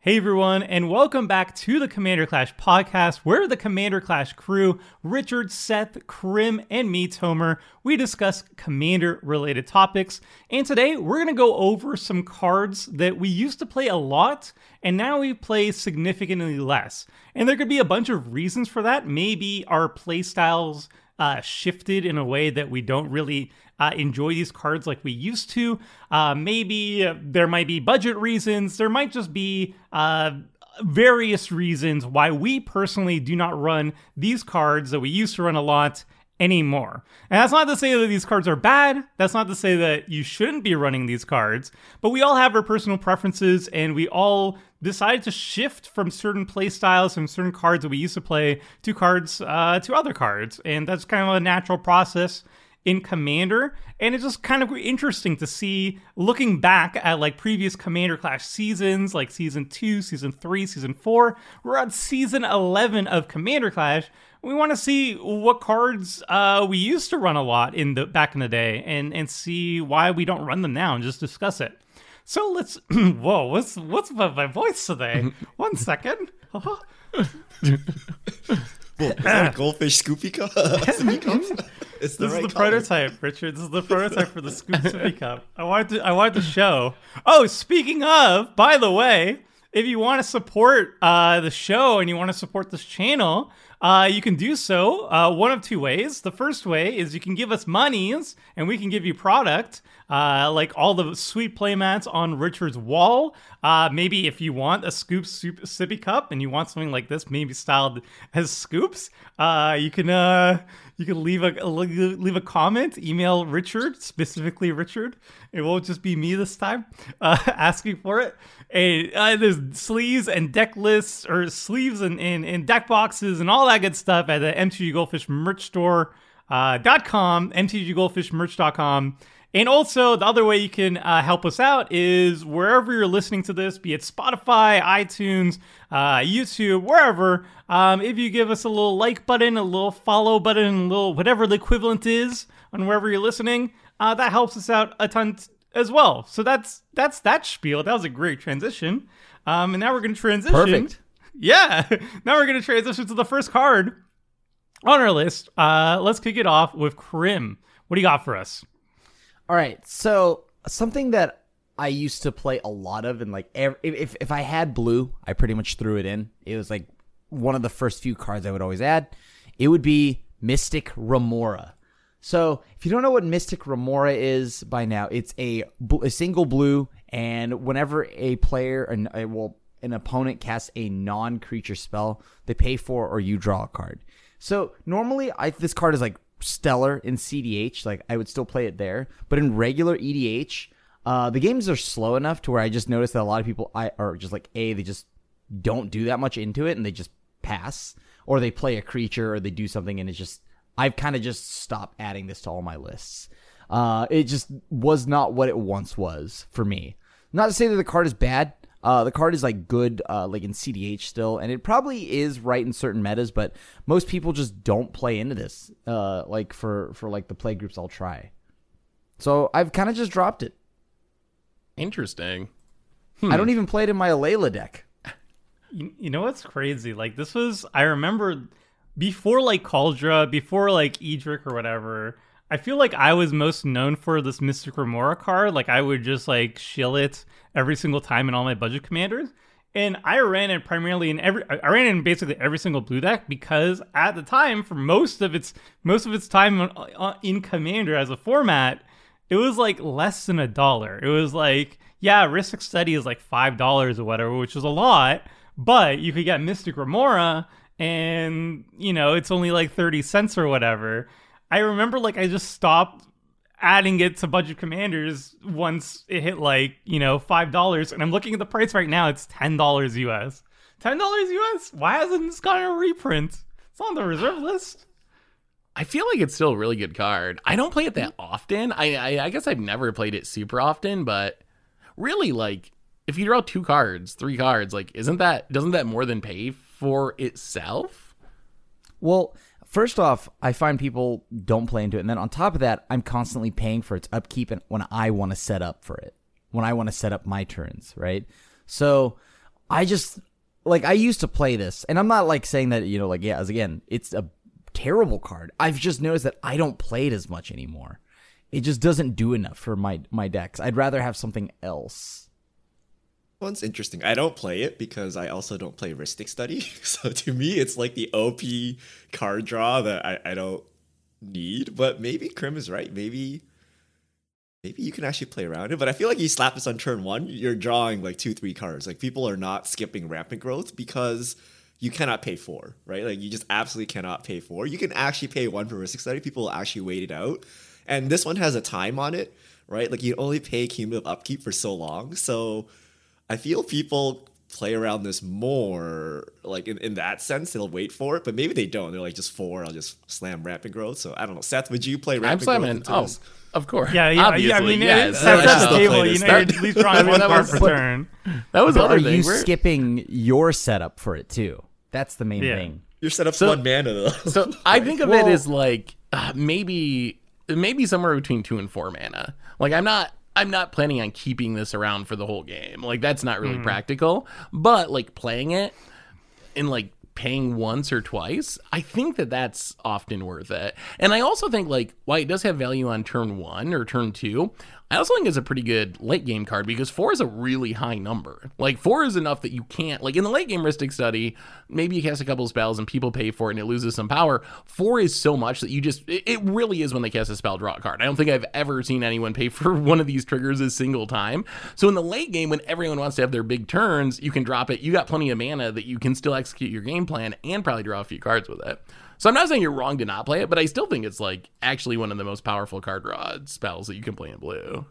Hey everyone, and welcome back to the Commander Clash podcast, where the Commander Clash crew, Richard, Seth, Crim, and me, Tomer, we discuss commander related topics. And today we're going to go over some cards that we used to play a lot, and now we play significantly less. And there could be a bunch of reasons for that. Maybe our play styles uh, shifted in a way that we don't really uh, enjoy these cards like we used to. Uh, maybe there might be budget reasons. There might just be uh, various reasons why we personally do not run these cards that we used to run a lot anymore. And that's not to say that these cards are bad. That's not to say that you shouldn't be running these cards. But we all have our personal preferences and we all decided to shift from certain play styles, from certain cards that we used to play, to cards uh, to other cards. And that's kind of a natural process in Commander, and it's just kind of interesting to see looking back at like previous Commander Clash seasons, like season two, season three, season four. We're at season 11 of Commander Clash. We want to see what cards uh, we used to run a lot in the back in the day, and and see why we don't run them now, and just discuss it. So let's. whoa, what's what's my, my voice today? One second. Well, is that a goldfish scoopy cup? Sippy cup? This It's the is right the color. prototype, Richard. This is the prototype for the Scoop Sippy Cup. I wanted to I wanted to show. Oh, speaking of, by the way, if you want to support uh, the show and you want to support this channel, uh, you can do so uh, one of two ways. The first way is you can give us monies and we can give you product, uh, like all the sweet playmats on Richard's wall. Uh, maybe if you want a Scoop soup, Sippy Cup and you want something like this, maybe styled as scoops, uh, you can uh, you can leave a leave a comment, email Richard specifically Richard. It won't just be me this time uh, asking for it. And uh, there's sleeves and deck lists or sleeves and, and, and deck boxes and all that good stuff at the MTG Goldfish merch store uh, dot com. And also, the other way you can uh, help us out is wherever you're listening to this, be it Spotify, iTunes, uh, YouTube, wherever. Um, if you give us a little like button, a little follow button, a little whatever the equivalent is on wherever you're listening, uh, that helps us out a ton t- as well. So that's that's that spiel. That was a great transition. Um, and now we're going to transition. Perfect. Yeah. now we're going to transition to the first card on our list. Uh, let's kick it off with Crim. What do you got for us? All right. So something that I used to play a lot of, and like ev- if if, I had blue, I pretty much threw it in. It was like one of the first few cards I would always add. It would be Mystic Remora. So if you don't know what Mystic Remora is by now, it's a, a single blue, and whenever a player and well an opponent casts a non-creature spell, they pay for or you draw a card. So normally, I this card is like stellar in cEDH. Like I would still play it there, but in regular EDH, uh, the games are slow enough to where I just noticed that a lot of people I are just like a they just don't do that much into it and they just pass or they play a creature or they do something and it's just I've kind of just stopped adding this to all my lists. Uh, it just was not what it once was for me. Not to say that the card is bad. Uh, the card is like good, uh, like in cEDH still, and it probably is right in certain metas, but most people just don't play into this. Uh, like for for like the play groups, I'll try. So I've kind of just dropped it. Interesting. I don't even play it in my Alela deck. You, you know what's crazy? Like this was I remember before like Cauldra, before like Edric or whatever. I feel like I was most known for this Mystic Remora card. Like I would just like shill it every single time in all my budget commanders. And I ran it primarily in every I ran in basically every single blue deck because at the time for most of its most of its time in commander as a format, it was like less than a dollar. It was like, yeah, Rhystic Study is like five dollars or whatever, which is a lot, but you could get Mystic Remora and you know, it's only like 30 cents or whatever. I remember like I just stopped adding it to budget commanders once it hit like, you know, five dollars. And I'm looking at the price right now, it's ten dollars US. Ten dollars US? Why hasn't this gotten a reprint? It's on the reserve list. I feel like it's still a really good card. I don't play it that often. I, I I guess I've never played it super often, but really like if you draw two cards, three cards, like isn't that doesn't that more than pay for itself? Well, first off, I find people don't play into it, and then on top of that, I'm constantly paying for its upkeep and when I want to set up for it, when I want to set up my turns, right? So I just like I used to play this, and I'm not like saying that you know like yeah, as again, it's a terrible card. I've just noticed that I don't play it as much anymore. It just doesn't do enough for my my decks. I'd rather have something else. One's interesting. I don't play it because I also don't play Rhystic Study. So to me, it's like the OP card draw that I, I don't need. But maybe Crim is right. Maybe maybe you can actually play around it. But I feel like you slap this on turn one, you're drawing like two, three cards. Like people are not skipping rampant growth because you cannot pay four, right? Like you just absolutely cannot pay four. You can actually pay one for Rhystic Study. People will actually wait it out. And this one has a time on it, right? Like you only pay cumulative upkeep for so long. So I feel people play around this more like in, in that sense they'll wait for it but maybe they don't they're like just four i'll just slam rapid growth so i don't know seth would you play I'm rampant growth into Oh, this? of course. Yeah, yeah, Obviously, yeah. I mean, yes. it's that's at the the table. You know, you're at least drawing I mean, one that card was- per but- turn. That was But are thing. you We're- skipping your setup for it too? That's the main Yeah. thing. your setup's So- one mana though So I think of Well- it as like uh, maybe maybe somewhere between two and four mana. Like I'm not I'm not planning on keeping this around for the whole game. Like that's not really hmm. practical. But like playing it and like paying once or twice, I think that that's often worth it. And I also think like why it does have value on turn one or turn two, I also think it's a pretty good late game card because four is a really high number. Like four is enough that you can't like in the late game Rhystic study, maybe you cast a couple spells and people pay for it and it loses some power. Four is so much that you just it, really is when they cast a spell draw a card. I don't think I've ever seen anyone pay for one of these triggers a single time. So in the late game when everyone wants to have their big turns, you can drop it. You got plenty of mana that you can still execute your game plan and probably draw a few cards with it. So I'm not saying you're wrong to not play it, but I still think it's like actually one of the most powerful card draw spells that you can play in blue.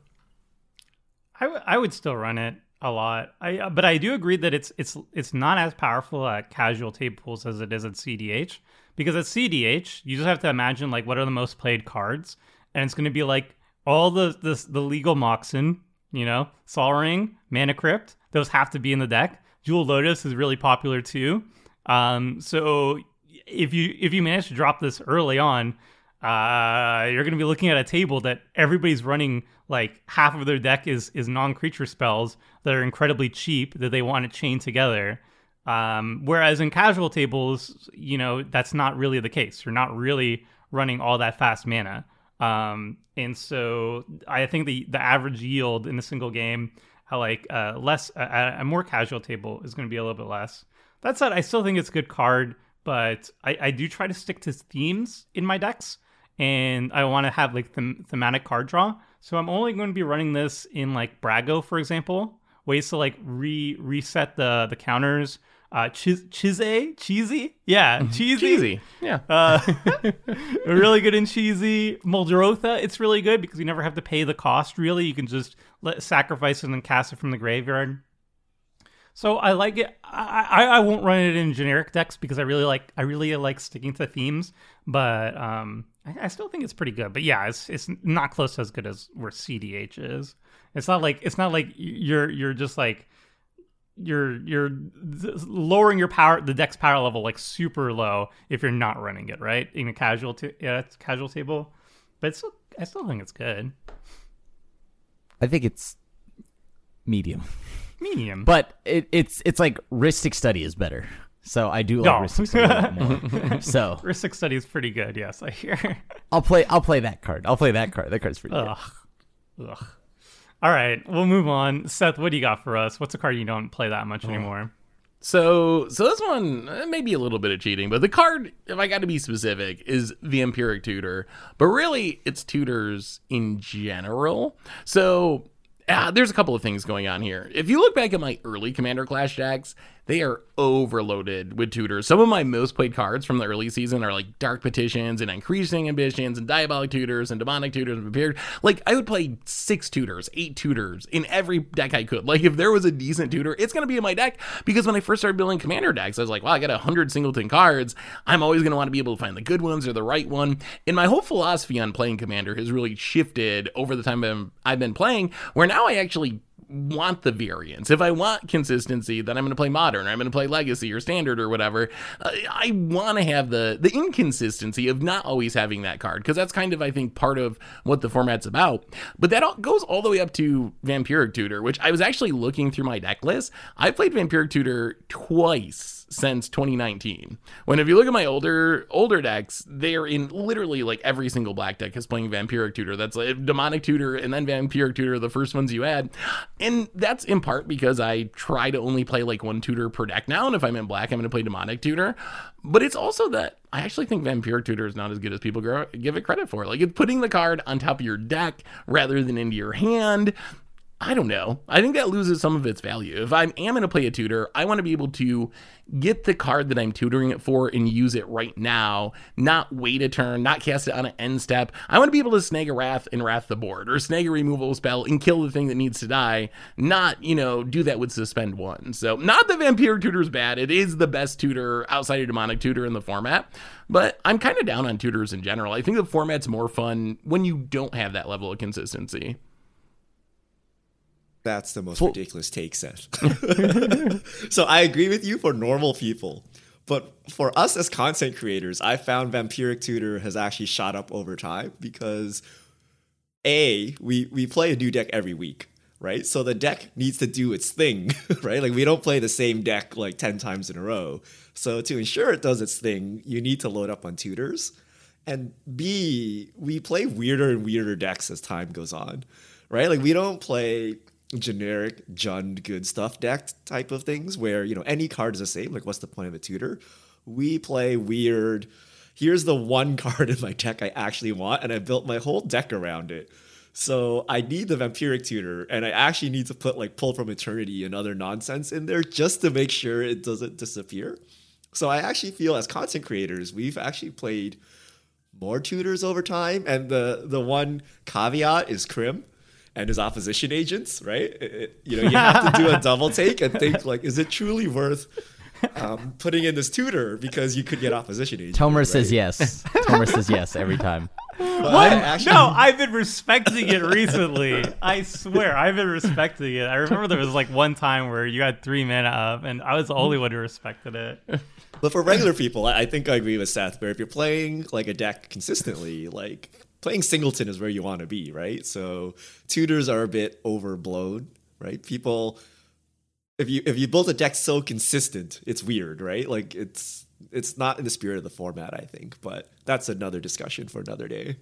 I, w- I would still run it a lot. I uh, but I do agree that it's it's it's not as powerful at casual table pools as it is at cEDH because at cEDH you just have to imagine like what are the most played cards and it's going to be like all the the the legal Moxen, you know, Sol Ring, Mana Crypt, those have to be in the deck. Jeweled Lotus is really popular too. Um, so if you if you manage to drop this early on, uh, you're going to be looking at a table that everybody's running like half of their deck is is non-creature spells that are incredibly cheap that they want to chain together. Um, whereas in casual tables, you know, that's not really the case. You're not really running all that fast mana. Um, and so I think the the average yield in a single game, uh, like uh, less a, a more casual table is going to be a little bit less. That said, I still think it's a good card, but I, I do try to stick to themes in my decks, and I want to have like them, thematic card draw. So I'm only going to be running this in like Brago, for example, ways to like re reset the the counters. Uh, Chiz- Chize, cheesy, yeah, cheesy, Cheesy. Yeah. uh, really good and cheesy. Muldrotha, it's really good because you never have to pay the cost. Really, you can just let sacrifice it and then cast it from the graveyard. So I like it. I, I won't run it in generic decks because I really like I really like sticking to themes. But um, I, I still think it's pretty good. But yeah, it's it's not close to as good as where cEDH is. It's not like it's not like you're you're just like you're you're lowering your power the deck's power level like super low if you're not running it right in a casual t- yeah, it's casual table but still, i still think it's good I think it's medium, medium but it, it's it's like Rhystic Study is better. So I do like No. Rhystic Study a lot more. So Rhystic study is pretty good yes i hear I'll play I'll play that card. I'll play that card. That card's pretty good. ugh ugh all right we'll move on seth what do you got for us what's a card you don't play that much anymore So, so this one uh, may be a little bit of cheating, but the card, if I got to be specific, is the Vampiric Tutor. But really, it's tutors in general. So, uh, there's a couple of things going on here. If you look back at my early Commander Clash decks, they are overloaded with tutors. Some of my most played cards from the early season are like Dark Petitions and Increasing Ambitions and Diabolic Tutors and Demonic Tutors and Prepared. Like, I would play six tutors, eight tutors in every deck I could. Like, if there was a decent tutor, it's going to be in my deck because when I first started building Commander decks, I was like, wow, I got 100 singleton cards. I'm always going to want to be able to find the good ones or the right one. And my whole philosophy on playing Commander has really shifted over the time I'm- I've been playing, where now I actually want the variance. If I want consistency, then I'm going to play modern, or I'm going to play legacy or standard or whatever. Uh, I want to have the the inconsistency of not always having that card because that's kind of I think part of what the format's about. But that all goes all the way up to Vampiric Tutor, which I was actually looking through my deck list. I played Vampiric Tutor twice since 2019. When if you look at my older older decks, they are in literally like every single black deck is playing Vampiric Tutor. That's like Demonic Tutor and then Vampiric Tutor, the first ones you add. And that's in part because I try to only play like one tutor per deck now. And if I'm in black, I'm going to play Demonic Tutor. But it's also that I actually think Vampiric Tutor is not as good as people give it credit for. Like it's putting the card on top of your deck rather than into your hand. I don't know. I think that loses some of its value. If I am going to play a tutor, I want to be able to get the card that I'm tutoring it for and use it right now, not wait a turn, not cast it on an end step. I want to be able to snag a Wrath and Wrath the board, or snag a removal spell and kill the thing that needs to die, not, you know, do that with suspend one. So, not the Vampire Tutor is bad. It is the best tutor outside of Demonic Tutor in the format, but I'm kind of down on tutors in general. I think the format's more fun when you don't have that level of consistency. That's the most ridiculous take, Seth. so I agree with you for normal people. But for us as content creators, I found Vampiric Tutor has actually shot up over time because A, we, we play a new deck every week, right? So the deck needs to do its thing, right? Like we don't play the same deck like 10 times in a row. So to ensure it does its thing, you need to load up on tutors. And B, we play weirder and weirder decks as time goes on, right? Like we don't play generic Jund good stuff deck type of things where you know any card is the same. Like, what's the point of a tutor? We play weird. Here's the one card in my deck I actually want, and I built my whole deck around it. So I need the vampiric tutor, and I actually need to put like pull from eternity and other nonsense in there just to make sure it doesn't disappear. So I actually feel as content creators, we've actually played more tutors over time, and the the one caveat is Crim and his opposition agents, right? It, it, you know, you have to do a double take and think like, is it truly worth um, putting in this tutor because you could get opposition agents? Tomer right? says yes. Tomer says yes every time. What? Actually, no, I've been respecting it recently. I swear, I've been respecting it. I remember there was like one time where you had three mana up, and I was the only one who respected it. But for regular people, I think I agree with Seth. Where if you're playing like a deck consistently, like playing singleton is where you want to be, right? So tutors are a bit overblown, right? People if you if you build a deck so consistent, it's weird, right? Like it's it's not in the spirit of the format, I think, but that's another discussion for another day.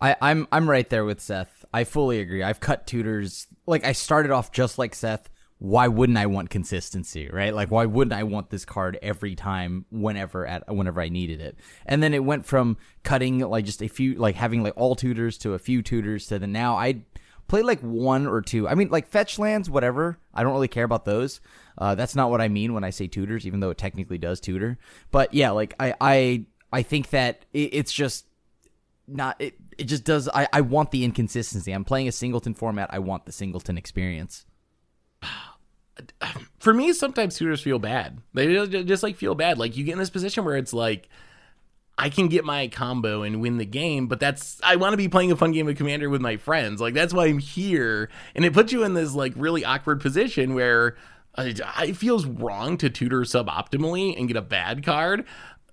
I, I'm I'm right there with Seth. I fully agree. I've cut tutors like I started off just like Seth why wouldn't I want consistency, right? Like why wouldn't I want this card every time whenever at whenever I needed it? And then it went from cutting like just a few like having like all tutors to a few tutors to the now I play like one or two. I mean like fetch lands whatever. I don't really care about those. Uh, that's not what I mean when I say tutors even though it technically does tutor. But yeah, like I I I think that it, it's just not it it just does I I want the inconsistency. I'm playing a singleton format. I want the singleton experience for me, sometimes tutors feel bad. They just like feel bad. Like you get in this position where it's like, I can get my combo and win the game, but that's I want to be playing a fun game of Commander with my friends. Like that's why I'm here, and it puts you in this like really awkward position where uh, it feels wrong to tutor suboptimally and get a bad card.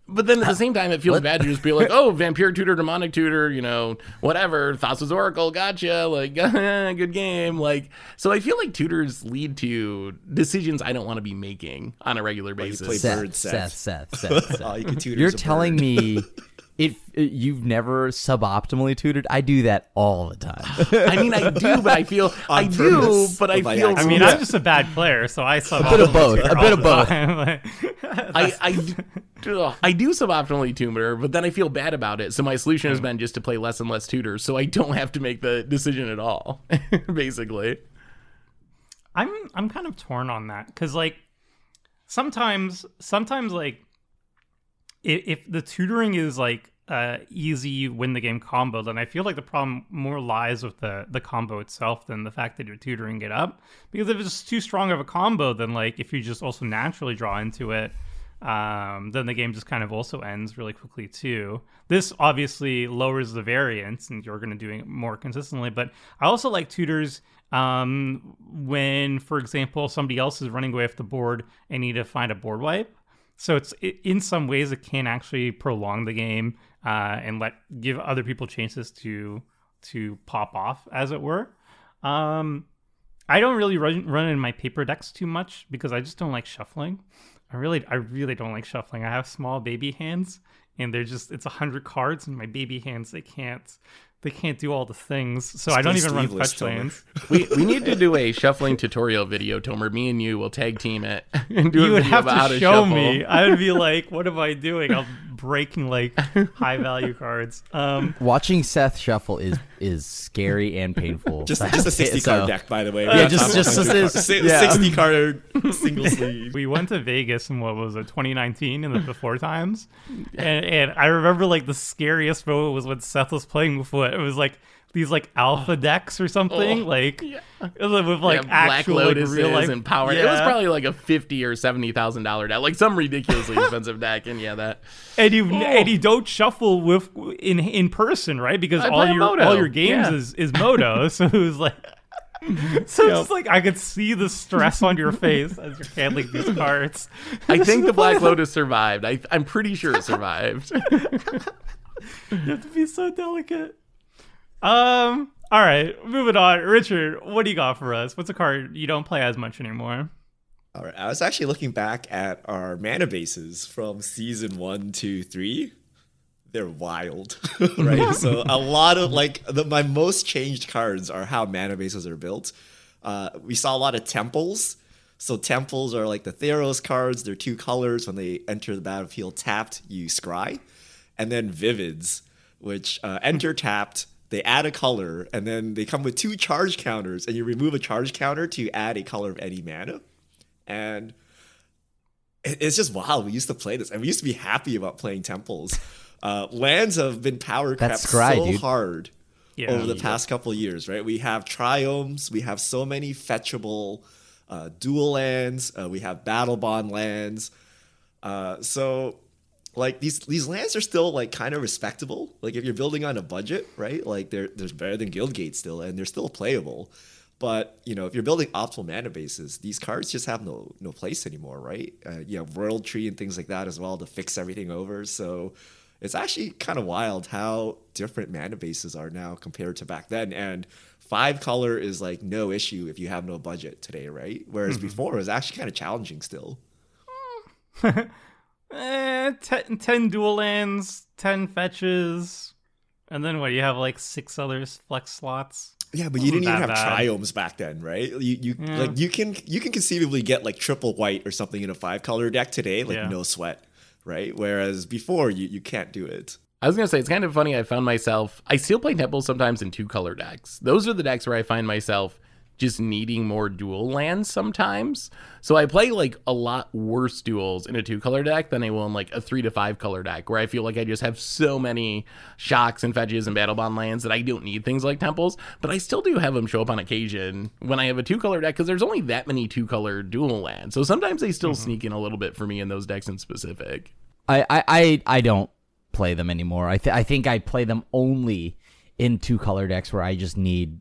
But then at the same time, it feels what? bad to just be like, oh, Vampire Tutor, Demonic Tutor, you know, whatever, Thassa's Oracle, gotcha, like, good game. Like, so I feel like tutors lead to decisions I don't want to be making on a regular basis. Well, Seth, Seth, Seth, Seth, Seth. oh, you You're telling me if you've never suboptimally tutored, I do that all the time. I mean, I do, but I feel I do, but I feel. I mean, I'm just a bad player, so I sub a bit of both. A bit of both. I, I, do, I do suboptimally tutor, but then I feel bad about it. So my solution has hmm. been just to play less and less tutors, so I don't have to make the decision at all. basically, I'm I'm kind of torn on that because like sometimes sometimes like if, the tutoring is like uh, easy win the game combo, then I feel like the problem more lies with the the combo itself than the fact that you're tutoring it up. Because if it's too strong of a combo, then like if you just also naturally draw into it, um, then the game just kind of also ends really quickly too. This obviously lowers the variance, and you're going to do it more consistently. But I also like tutors um, when, for example, somebody else is running away off the board and need to find a board wipe. So it's it, in some ways it can actually prolong the game uh, and let give other people chances to to pop off, as it were. Um, I don't really run, run in my paper decks too much because I just don't like shuffling. I really, I really don't like shuffling. I have small baby hands, and they're just it's a hundred cards, and my baby hands they can't they can't do all the things. So I don't even run fetch Tomer. lands. we we need to do a shuffling tutorial video, Tomer. Me and you will tag team it and do a You would have about how to show shuffle. me. I would be like, what am I doing? I'm breaking like high value cards. Um, Watching Seth shuffle is is scary and painful. Just, So- just a 60 card deck, by the way. Yeah, We have just- top just 100 this- card- si- yeah. 60 card single sleeve. we went to Vegas in what was it, 2019 in the before times, and, and I remember like the scariest moment was when Seth was playing with what it was like these like alpha oh. decks or something, Oh, like yeah. with like yeah, Black actual like, real life and power. It was probably like a fifty or seventy thousand dollar deck, like some ridiculously expensive deck. And yeah, that and you Oh. and you don't shuffle with in in person, right? Because I all your Moto. all your games Yeah. is is moto, so it was like. So it's just like I could see the stress on your face as you're handling these cards. I think the Black Lotus survived. I I'm pretty sure it survived. You have to be so delicate. Um. All right, moving on. Richard, what do you got for us? What's a card you don't play as much anymore? All right, I was actually looking back at our mana bases from season one, two, three. They're wild, right? so a lot of like the, my most changed cards are how mana bases are built. Uh, we saw a lot of temples. So temples are like the Theros cards. They're two colors. When they enter the battlefield tapped, you scry. And then Vivids, which uh, enter tapped, they add a color, and then they come with two charge counters, and you remove a charge counter to add a color of any mana. And it's just wild. We used to play this, and we used to be happy about playing temples. Uh, lands have been power That's crept scry, so dude. hard Yeah. over the past couple of years, right? We have triomes, we have so many fetchable uh, dual lands, uh, we have battle bond lands. Uh, so, like these these lands are still like kind of respectable. Like if you're building on a budget, right? Like they're there's better than Guildgate still, and they're still playable. But you know, if you're building optimal mana bases, these cards just have no no place anymore, right? Uh, you have World Tree and things like that as well to fix everything over. So it's actually kind of wild how different mana bases are now compared to back then. And five color is like no issue if you have no budget today, right? Whereas before it was actually kind of challenging still. Eh, Eh, ten, 10 dual lands, 10 fetches, and then what? You have like six others flex slots. Yeah, but you didn't even have that bad. triomes back then, right? You you Yeah. like you can you can conceivably get like triple white or something in a five color deck today, like Yeah. no sweat, right? Whereas before you you can't do it. I was gonna say it's kind of funny. I found myself. I still play temples sometimes in two color decks. Those are the decks where I find myself just needing more dual lands sometimes. So I play like a lot worse duels in a two color deck than I will in like a three to five color deck, where I feel like I just have so many shocks and fetches and battle bond lands that I don't need things like temples. But I still do have them show up on occasion when I have a two color deck because there's only that many two color dual lands. So sometimes they still mm-hmm. sneak in a little bit for me in those decks in specific. I, I, I, I don't play them anymore. I th- I think I play them only in two color decks where I just need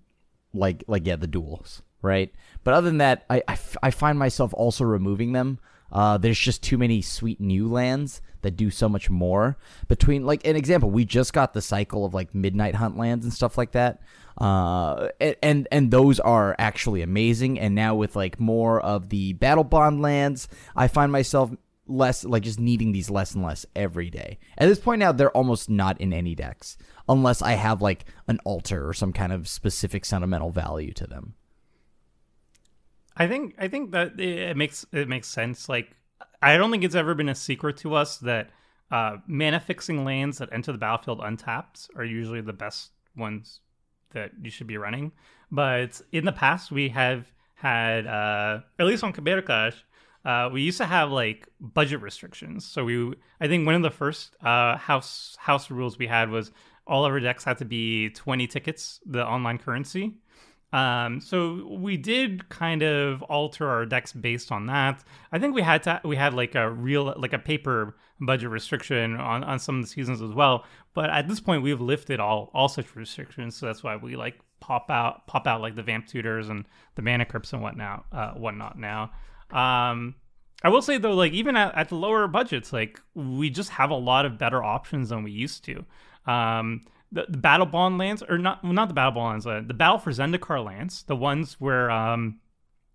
like like yeah the duels right. But other than that, I I, f- I find myself also removing them. Uh, there's just too many sweet new lands that do so much more. Between like an example, we just got the cycle of like midnight hunt lands and stuff like that. Uh, and, and and those are actually amazing. And now with like more of the battle bond lands, I find myself less like just needing these less and less every day. At this point now, they're almost not in any decks unless I have like an altar or some kind of specific sentimental value to them. I think I think that it makes it makes sense. Like I don't think it's ever been a secret to us that uh, mana fixing lands that enter the battlefield untapped are usually the best ones that you should be running. But in the past, we have had uh, at least on Clash, uh, we used to have like budget restrictions. So we, I think one of the first uh, house house rules we had was all of our decks had to be twenty tickets, the online currency. Um, so we did kind of alter our decks based on that. I think we had to we had like a real like a paper budget restriction on on some of the seasons as well. But at this point, we've lifted all all such restrictions, so that's why we like pop out pop out like the Vamp Tutors and the Mana Crypts and whatnot uh, whatnot now. Um, I will say though, like even at, at the lower budgets, like we just have a lot of better options than we used to. Um, the, the battle bond lands, or not, well, not the battle bond lands, uh, the battle for Zendikar lands, the ones where um,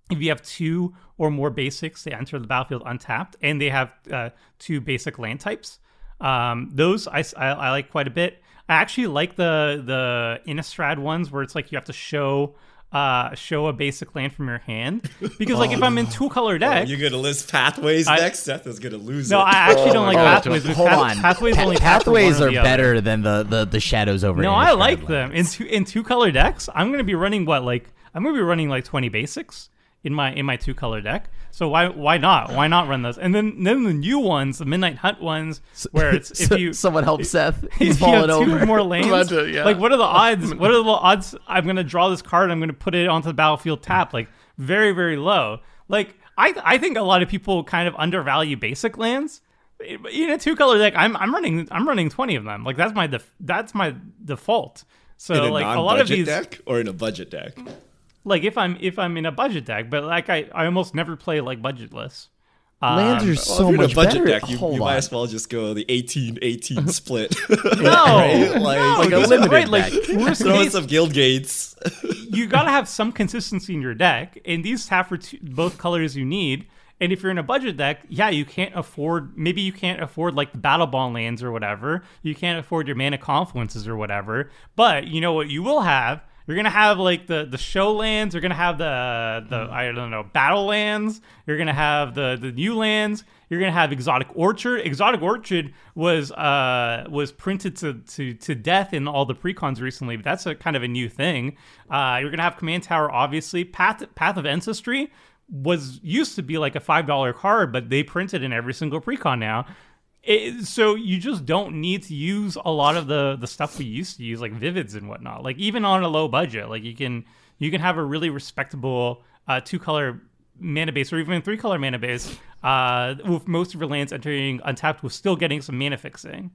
if you have two or more basics, they enter the battlefield untapped, and they have uh, two basic land types. Um, those I, I, I like quite a bit. I actually like the the Innistrad ones where it's like you have to show uh show a basic land from your hand because like if I'm in two color deck, You're gonna list pathways I- next. Seth is gonna lose no, it. I actually don't like God. pathways. Hold path- on. pathways Pa- only tap for one pathways are the other. better than the, the the shadows over. Here. No, I like land. them in two in two color decks. I'm gonna be running what like I'm gonna be running like 20 basics in my in my two color deck. So why why not? Why not run those? And then then the new ones, the Midnight Hunt ones, where it's if So- you someone help Seth, he's you have two over. more about lanes. to- yeah. Like, what are the odds? What are the odds? I'm gonna draw this card. I'm gonna put it onto the battlefield tap. Like, very, very low. Like, I I think a lot of people kind of undervalue basic lands. In a two color deck, I'm I'm running I'm running 20 of them. Like, that's my def- that's my default. So in a like a lot of these, deck or in a budget deck. Like if I'm if I'm in a budget deck, but like I I almost never play like budgetless. Lands Um, are so if you're much a budget better. deck, you, you might as well just go the 18-18 split. no, Right? Like- no, Like a because- limited right, like deck. worst Throw in case, some guild gates. you gotta have some consistency in your deck, and these have for two, both colors you need. And if you're in a budget deck, yeah, you can't afford. Maybe you can't afford like the battle bond lands or whatever. You can't afford your mana confluences or whatever. But you know what? You will have. You're gonna have like the the show lands. You're gonna have the the I don't know battle lands. You're gonna have the the new lands. You're gonna have exotic orchard. Exotic orchard was uh was printed to to to death in all the precons recently, but that's a kind of a new thing. Uh, you're gonna have command tower, obviously. Path Path of Ancestry was used to be like a five dollar card, but they print it in every single precon now. It, so you just don't need to use a lot of the the stuff we used to use, like vivids and whatnot. Like even on a low budget, like you can you can have a really respectable uh, two color mana base or even three color mana base uh, with most of your lands entering untapped with still getting some mana fixing.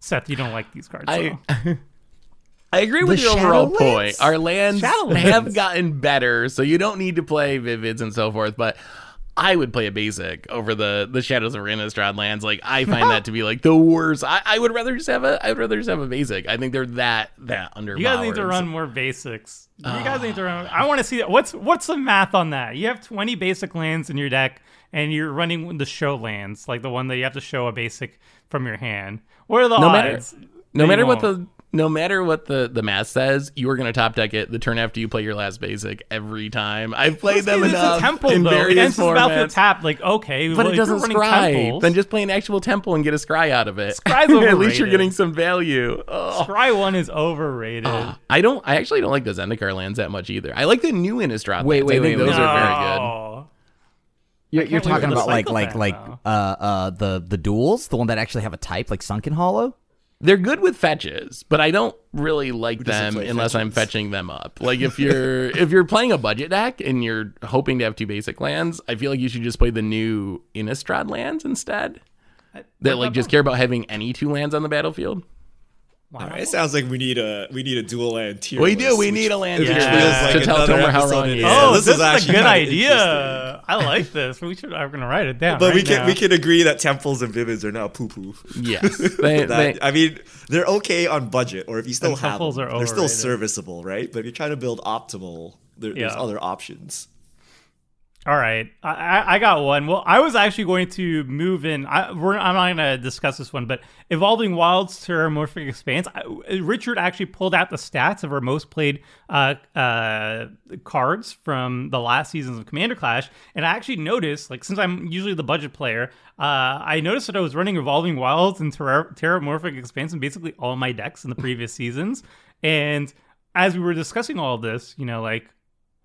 Seth, you don't like these cards. I so. I agree with The your overall Shadowlands? point. Our lands Shadowlands. have gotten better, so you don't need to play Vivids and so forth. But I would play a basic over the the Shadows of Innistrad lands. Like I find that to be like the worst. I, I would rather just have a I would rather just have a basic. I think they're that that underpowered. You guys need to run more basics. You guys need to run. I want to see that. What's what's the math on that? You have 20 basic lands in your deck, and you're running the show lands, like the one that you have to show a basic from your hand. What are the No matter- No matter what won't? the no matter what the the math says, you are going to top deck it the turn after you play your last basic every time. I've played them it's enough a temple in though. It various ends with Battlefield formats. tap. Like okay, But well, it doesn't running scry. temples, Then just play an actual temple and get a scry out of it. Scry's At least you're getting some value. Oh. Scry one is overrated. I don't. I actually don't like the Zendikar lands that much either. I like the new Innistrad. Wait, lands. I wait, think wait, those wait. are very good. You're, you're talking about like like then, like uh uh the the duels, the one that actually have a type like Sunken Hollow. They're good with fetches, but I don't really like them unless I'm fetching them up. Like if you're if you're playing a budget deck and you're hoping to have two basic lands, I feel like you should just play the new Innistrad lands instead. That like just care about having any two lands on the battlefield. Wow. It sounds like we need a we need a dual land tier. We do. list, We which- need a land tier feels list like to tell Tomer how wrong in he it. is. Oh, this, this, is is, actually a good idea. I like this. We should. I'm gonna write it down. But we can now. we can agree that temples and vivids are now poo poo. Yes, they, That they, I mean, they're okay on budget, or if you still have temples them, are they're still serviceable, right? But if you're trying to build optimal, there, there's other options. All right, I, I got one. Well, I was actually going to move in. I, we're, I'm not going to discuss this one, but Evolving Wilds Terramorphic Expanse. I, Richard actually pulled out the stats of our most played uh, uh, cards from the last seasons of Commander Clash, and I actually noticed, like, since I'm usually the budget player, uh, I noticed that I was running Evolving Wilds and Terra- Terramorphic Expanse in basically all my decks in the previous seasons, and as we were discussing all of this, you know, like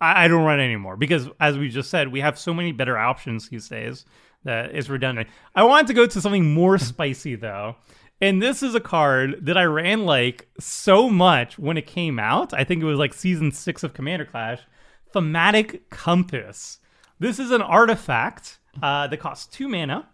I, I don't run anymore because, as we just said, we have so many better options these days that it's redundant. I wanted to go to something more spicy though. And this is a card that I ran like so much when it came out. I think it was like season six of Commander Clash. Thaumatic Compass. This is an artifact uh, that costs two mana.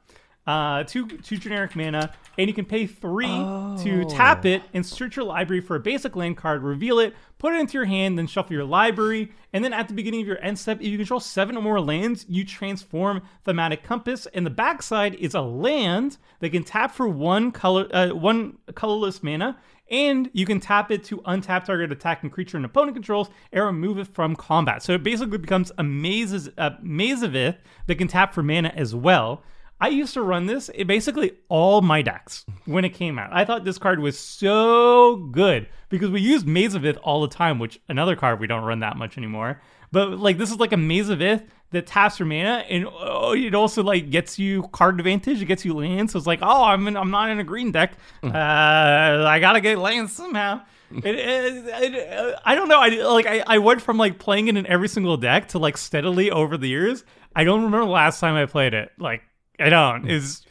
Uh, two two generic mana, and you can pay three Oh. to tap it and search your library for a basic land card, reveal it, put it into your hand, then shuffle your library, and then at the beginning of your end step, if you control seven or more lands, you transform Thaumatic Compass, and the backside is a land that can tap for one color uh, one colorless mana. And you can tap it to untap target attacking creature and opponent controls and remove it from combat. So it basically becomes a Mazes, uh, Maze of Ith that can tap for mana as well. I used to run this in basically all my decks when it came out. I thought this card was so good because we used Maze of Ith all the time, which another card we don't run that much anymore. But like this is like a Maze of Ith that taps for mana, and oh, it also like gets you card advantage. It gets you lands. So it's like, oh, I'm in, I'm not in a green deck. Mm. Uh, I gotta get lands somehow. Mm. It, it, it, uh, I don't know. I like I, I went from like playing it in every single deck to like steadily over the years. I don't remember the last time I played it. Like I don't. Hmm. Is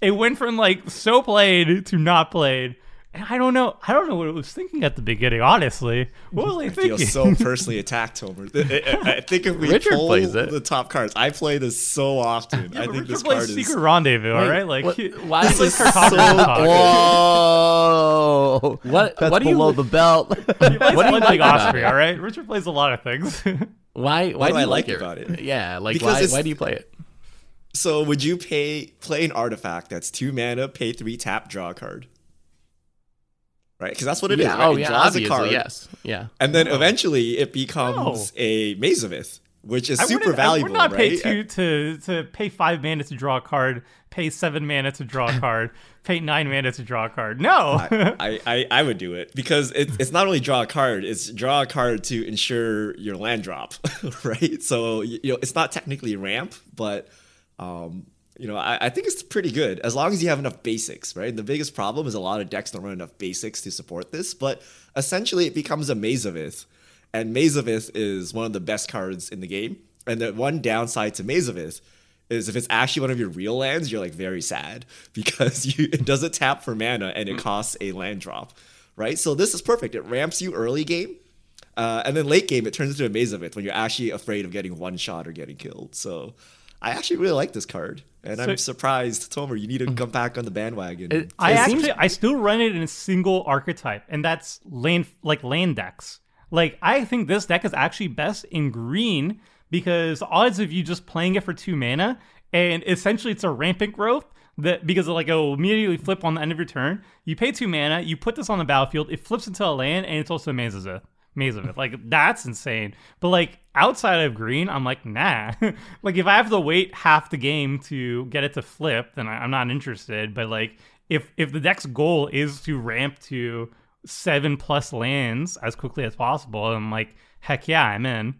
it went from like so played to not played. And I don't know. I don't know what it was thinking at the beginning. Honestly, what was I I feel so personally attacked, Homer. I, I- I think if we Richard pull plays it. the top cards, I play this so often. Yeah, I think Richard this plays card is Secret Rendezvous. all Wait, right, like what- he- why he is plays this Cartographer so- Whoa! What- That's what do you- below the belt. What do you Ludwig like about Austria. All right, Richard plays a lot of things. Why? Why do do I you like it? about it? Yeah, like Because why? Why do you play it? So would you pay play an artifact that's two mana, pay three, tap, draw a card? Right? Because that's what it is. yeah. right? Oh It yeah. draws a card, yes. Yeah. and then oh. eventually it becomes No. a Maze of Ith, which is I super valuable, I would not right? pay two to to pay five mana to draw a card, pay seven mana to draw a card, pay nine mana to draw a card. No. I, I, I would do it because it, it's not only draw a card, it's draw a card to ensure your land drop, right? So, you know, it's not technically ramp, but, um, you know, I, I think it's pretty good as long as you have enough basics, right? And The biggest problem is a lot of decks don't run enough basics to support this, but essentially it becomes a Maze of Ith. And Maze of Ith is one of the best cards in the game. And the one downside to Maze of Ith is if it's actually one of your real lands, you're like very sad because you it doesn't tap for mana and it costs a land drop, right? So this is perfect. It ramps you early game, uh, and then late game it turns into a maze of Ith when you're actually afraid of getting one shot or getting killed. So I actually really like this card, and I'm surprised, Tomer, you need to mm-hmm. come back on the bandwagon. It- I It actually seems- I still run it in a single archetype, and that's land like land decks. Like I think this deck is actually best in green because the odds of you just playing it for two mana and essentially it's a rampant growth that because like it'll immediately flip on the end of your turn. You pay two mana, you put this on the battlefield, it flips into a land, and it's also a maze of Ith. Maze of Ith. Like that's insane. But like outside of green, I'm like, nah. like if I have to wait half the game to get it to flip, then I, I'm not interested. But like if if the deck's goal is to ramp to seven plus lands as quickly as possible, I'm like, heck yeah, I'm in.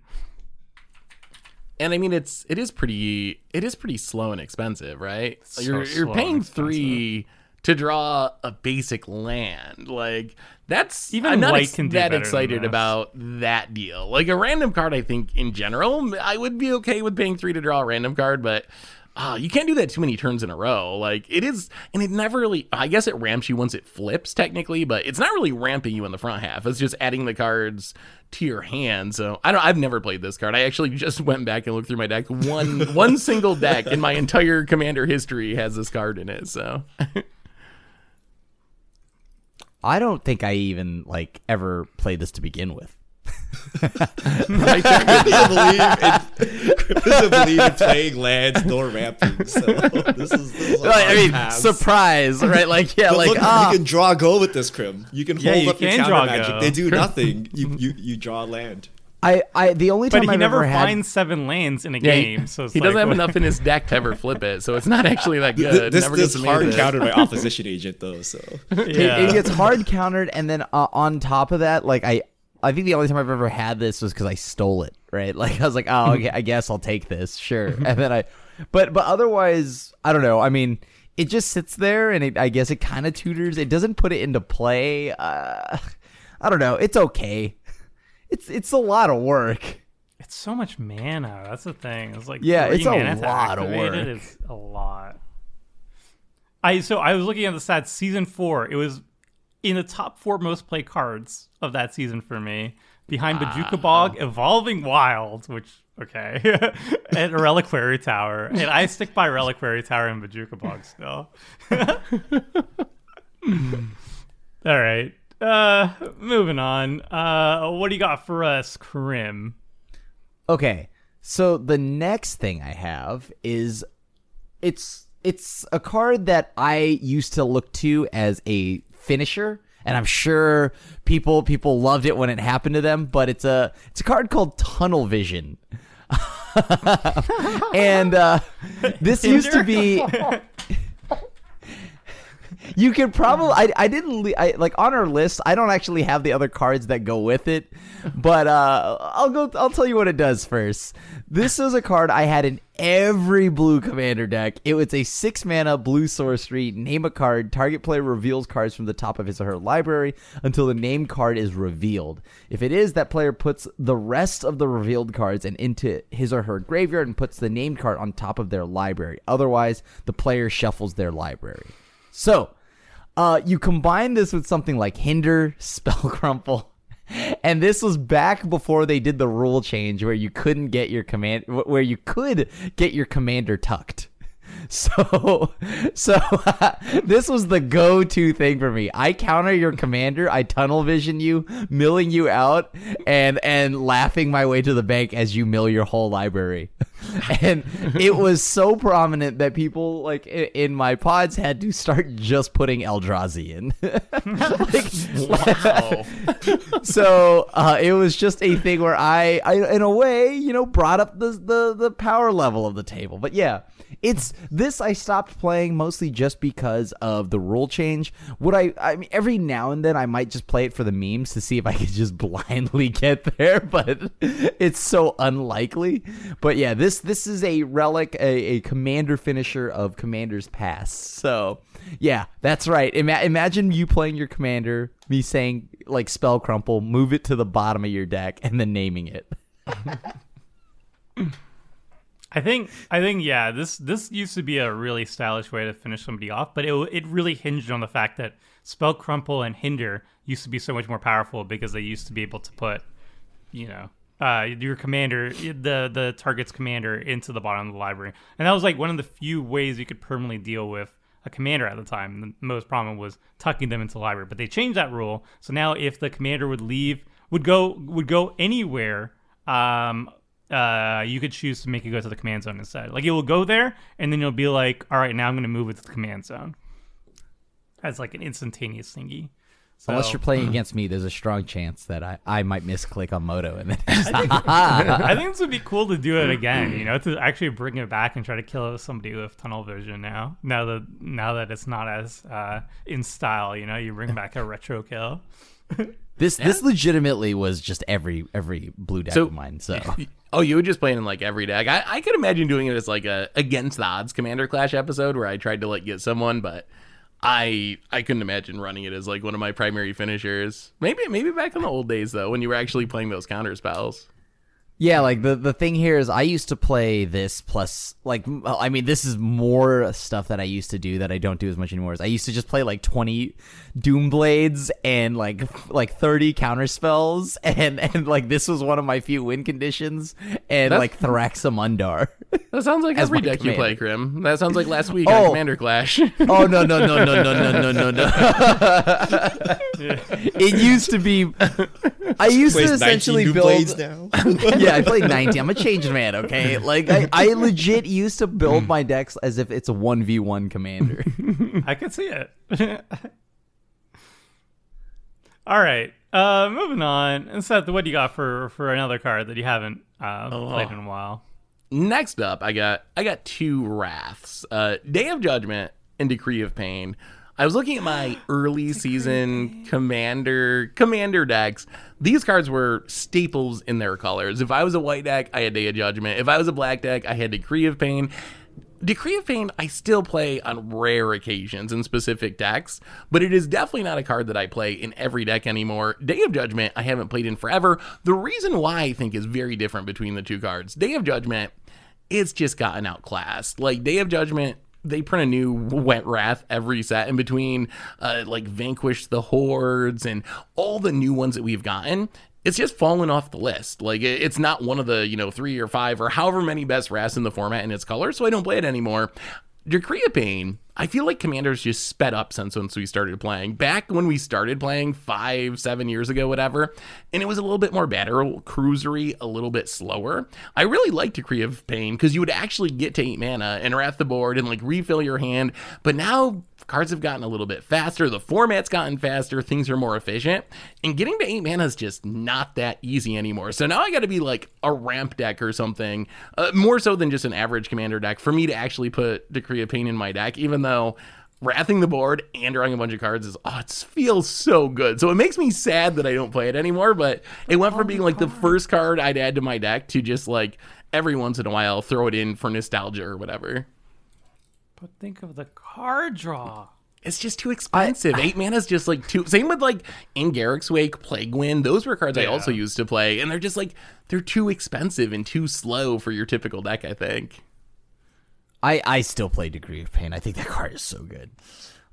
And I mean, it's it is pretty it is pretty slow and expensive, right? So you're you're paying expensive. To draw a basic land. Like that's Even I'm not ex- that excited about that deal. Like a random card, I think in general, I would be okay with paying three to draw a random card, but. ah, you can't do that too many turns in a row. Like it is, and it never really. I guess it ramps you once it flips, technically, but it's not really ramping you in the front half. It's just adding the cards to your hand. So I don't. I've never played this card. I actually just went back and looked through my deck. One one single deck in my entire commander history has this card in it. So I don't think I even like ever played this to begin with. right there. He doesn't believe in, believe in playing lands nor ramping. So this is, this is Like, I mean, pass. surprise, right? Like, yeah, But like look, ah, you can draw a go with this crim. You can Yeah, hold you up your counter draw magic. go. They do nothing. You you you draw land. I, I, the only But time he I've never ever had, finds seven lands in a Yeah, he- game, so it's he doesn't have enough in his deck to ever flip it, so it's not actually that good. This Never this gets hard amazing. countered by opposition agent though. So it, Yeah. it gets hard countered, and then uh, on top of that, like I, I think the only time I've ever had this was because I stole it, right? Like I was like, oh, okay, I guess I'll take this, sure. And then I, but but otherwise, I don't know. I mean, it just sits there, and it, I guess it kind of tutors. It doesn't put it into play. Uh, I don't know. It's okay. It's it's a lot of work. It's so much mana. That's the thing. It's like Yeah, it's a lot of work. It's a lot. I so I was looking at the stats. Season four, it was in the top four most played cards of that season for me. behind Bojuka Bog, Evolving Wild, which okay, and Reliquary Tower, and I stick by Reliquary Tower and Bojuka Bog still. All right, uh, moving on. Uh, what do you got for us, Crim? Okay, so the next thing I have is it's it's a card that I used to look to as a finisher, and I'm sure people people loved it when it happened to them. But it's a it's a card called Tunnel Vision, and uh, this used to be. You could probably. I, I didn't. I like on our list. I don't actually have the other cards that go with it, but uh, I'll go. I'll tell you what it does first. This is a card I had in every blue commander deck. It was a six mana blue sorcery. Name a card. Target player reveals cards from the top of his or her library until the named card is revealed. If it is, that player puts the rest of the revealed cards and into his or her graveyard and puts the named card on top of their library. Otherwise, the player shuffles their library. So, uh, you combine this with something like Hinder, Spell Crumple, and this was back before they did the rule change where you couldn't get your command, where you could get your commander tucked. So, so this was the go-to thing for me. I counter your commander, I tunnel vision you, milling you out, and and laughing my way to the bank as you mill your whole library. And it was so prominent that people like in my pods had to start just putting Eldrazi in. Wow. so uh, it was just a thing where I, I, in a way, you know, brought up the, the the power level of the table. But yeah, it's this I stopped playing mostly just because of the rule change. Would I? I mean, every now and then I might just play it for the memes to see if I could just blindly get there, but it's so unlikely. But yeah, this this is a relic, a, a commander finisher of Commander's Pass. So yeah, that's right. Ima- imagine you playing your commander, me saying like spell crumple, move it to the bottom of your deck, and then naming it. I think I think yeah, this this used to be a really stylish way to finish somebody off, but it it really hinged on the fact that spell crumple and hinder used to be so much more powerful because they used to be able to put, you know, uh, your commander, the the target's commander into the bottom of the library, and that was like one of the few ways you could permanently deal with a commander at the time. The most prominent was tucking them into the library, but they changed that rule. So now if the commander would leave, would go would go anywhere. Um, uh, you could choose to make it go to the command zone instead. Like it will go there, and then you'll be like, all right, now I'm going to move it to the command zone. As like an instantaneous thingy. So, Unless you're playing against me, there's a strong chance that I, I might misclick on Moto and then I think this would be cool to do it again. You know, to actually bring it back and try to kill somebody with tunnel vision now. Now that now that it's not as uh, in style, you know, you bring back a retro kill. this this legitimately was just every every blue deck So- of mine. So Oh, you would just play it in like every deck. I, I could imagine doing it as like a against the odds Commander Clash episode where I tried to like get someone, but I I couldn't imagine running it as like one of my primary finishers. Maybe maybe back in the old days though, when you were actually playing those counter spells. Yeah, like the the thing here is I used to play this plus like I mean this is more stuff that I used to do that I don't do as much anymore. Is I used to just play like 20 doom blades and like like 30 counter spells and and like this was one of my few win conditions and That's- like Thraximundar. That sounds like every my deck you play, commander. Crim. That sounds like last week Oh. on Commander Clash. oh no no no no no no no no no. it used to be I used Plays to essentially build blades now. yeah, I played 90. I'm a changed man, okay? Like, I, I legit used to build my decks as if it's a 1v1 commander. I could see it. All right. Uh, moving on. And Seth, what do you got for for another card that you haven't uh, played in a while? Next up, I got I got two wraths. Uh, Day of Judgment and Decree of Pain. I was looking at my early season commander commander decks. These cards were staples in their colors. If I was a white deck, I had Day of Judgment. If I was a black deck, I had Decree of Pain. Decree of Pain, I still play on rare occasions in specific decks, but it is definitely not a card that I play in every deck anymore. Day of Judgment, I haven't played in forever. The reason why I think is very different between the two cards. Day of Judgment, it's just gotten outclassed. Like Day of Judgment, they print a new Wet Wrath every set in between, uh, like Vanquish the Hordes and all the new ones that we've gotten. it's just fallen off the list. Like it's not one of the, you know, three or five or however many best Wraths in the format in its color, so I don't play it anymore. Decree of Pain, I feel like Commander's just sped up since once we started playing. Back when we started playing five, seven years ago, whatever, and it was a little bit more battle cruisery, a little bit slower. I really liked Decree of Pain because you would actually get to eight mana and wrath the board and like refill your hand. But now cards have gotten a little bit faster, the format's gotten faster, things are more efficient, and getting to eight mana is just not that easy anymore. So now I got to be like a ramp deck or something, uh, more so than just an average commander deck for me to actually put Decree of Pain in my deck, even though wrathing the board and drawing a bunch of cards is oh it feels so good. So it makes me sad that i don't play it anymore but it went from being like the first card i'd add to my deck to just like every once in a while throw it in for nostalgia or whatever But think of the card draw. it's just too expensive. Eight mana is just like too. Same with like in Garruk's Wake, Plague Wind. Those were cards I also used to play, and they're just like they're too expensive and too slow for your typical deck. I think. I I still play Decree of Pain. I think that card is so good.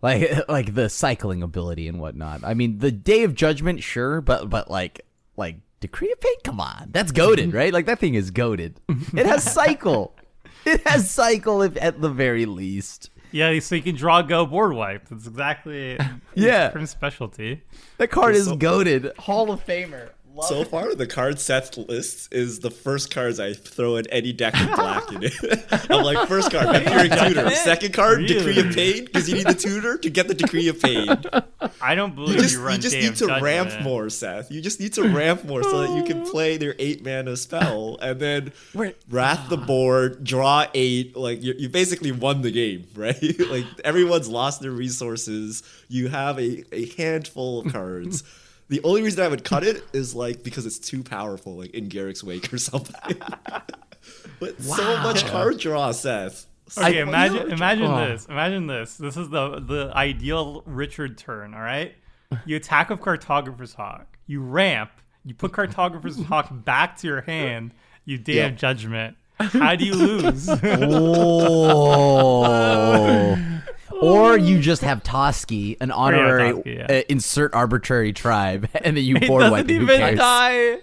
Like like the cycling ability and whatnot. I mean, the Day of Judgment, sure, but but like like Decree of Pain, come on, that's goaded, right? Like that thing is goaded. It has cycle. It has cycle, if at the very least. Yeah, so you can draw go board wipe. That's exactly Yeah. Prince specialty. That card is goaded. Hall of Famer. Love So it. far, the card Seth lists is the first cards I throw in any deck with black in it. I'm like, first card, Vampiric Tutor. Second card, Decree of Pain, because you need the tutor to get the Decree of Pain. I don't believe You you, just, run you just need to Judgment. ramp more, Seth. You just need to ramp more so that you can play their eight mana spell and then Wait. wrath the ah. board, draw eight. Like you, you basically won the game, right? like everyone's lost their resources. You have a, a handful of cards. The only reason I would cut it is like because it's too powerful, like in Garruk's Wake or something. but so much card draw, Seth. So Okay, much imagine draw. imagine Oh. this. Imagine this. This is the the ideal Richard turn, all right? You attack with Cartographer's Hawk. You ramp. You put Cartographer's Hawk back to your hand. You Day Yep. of Judgment. How do you lose? Oh. Or you just have Toski, an honorary Toski, yeah. uh, insert arbitrary tribe, and then you it board wipe doesn't it. Even die.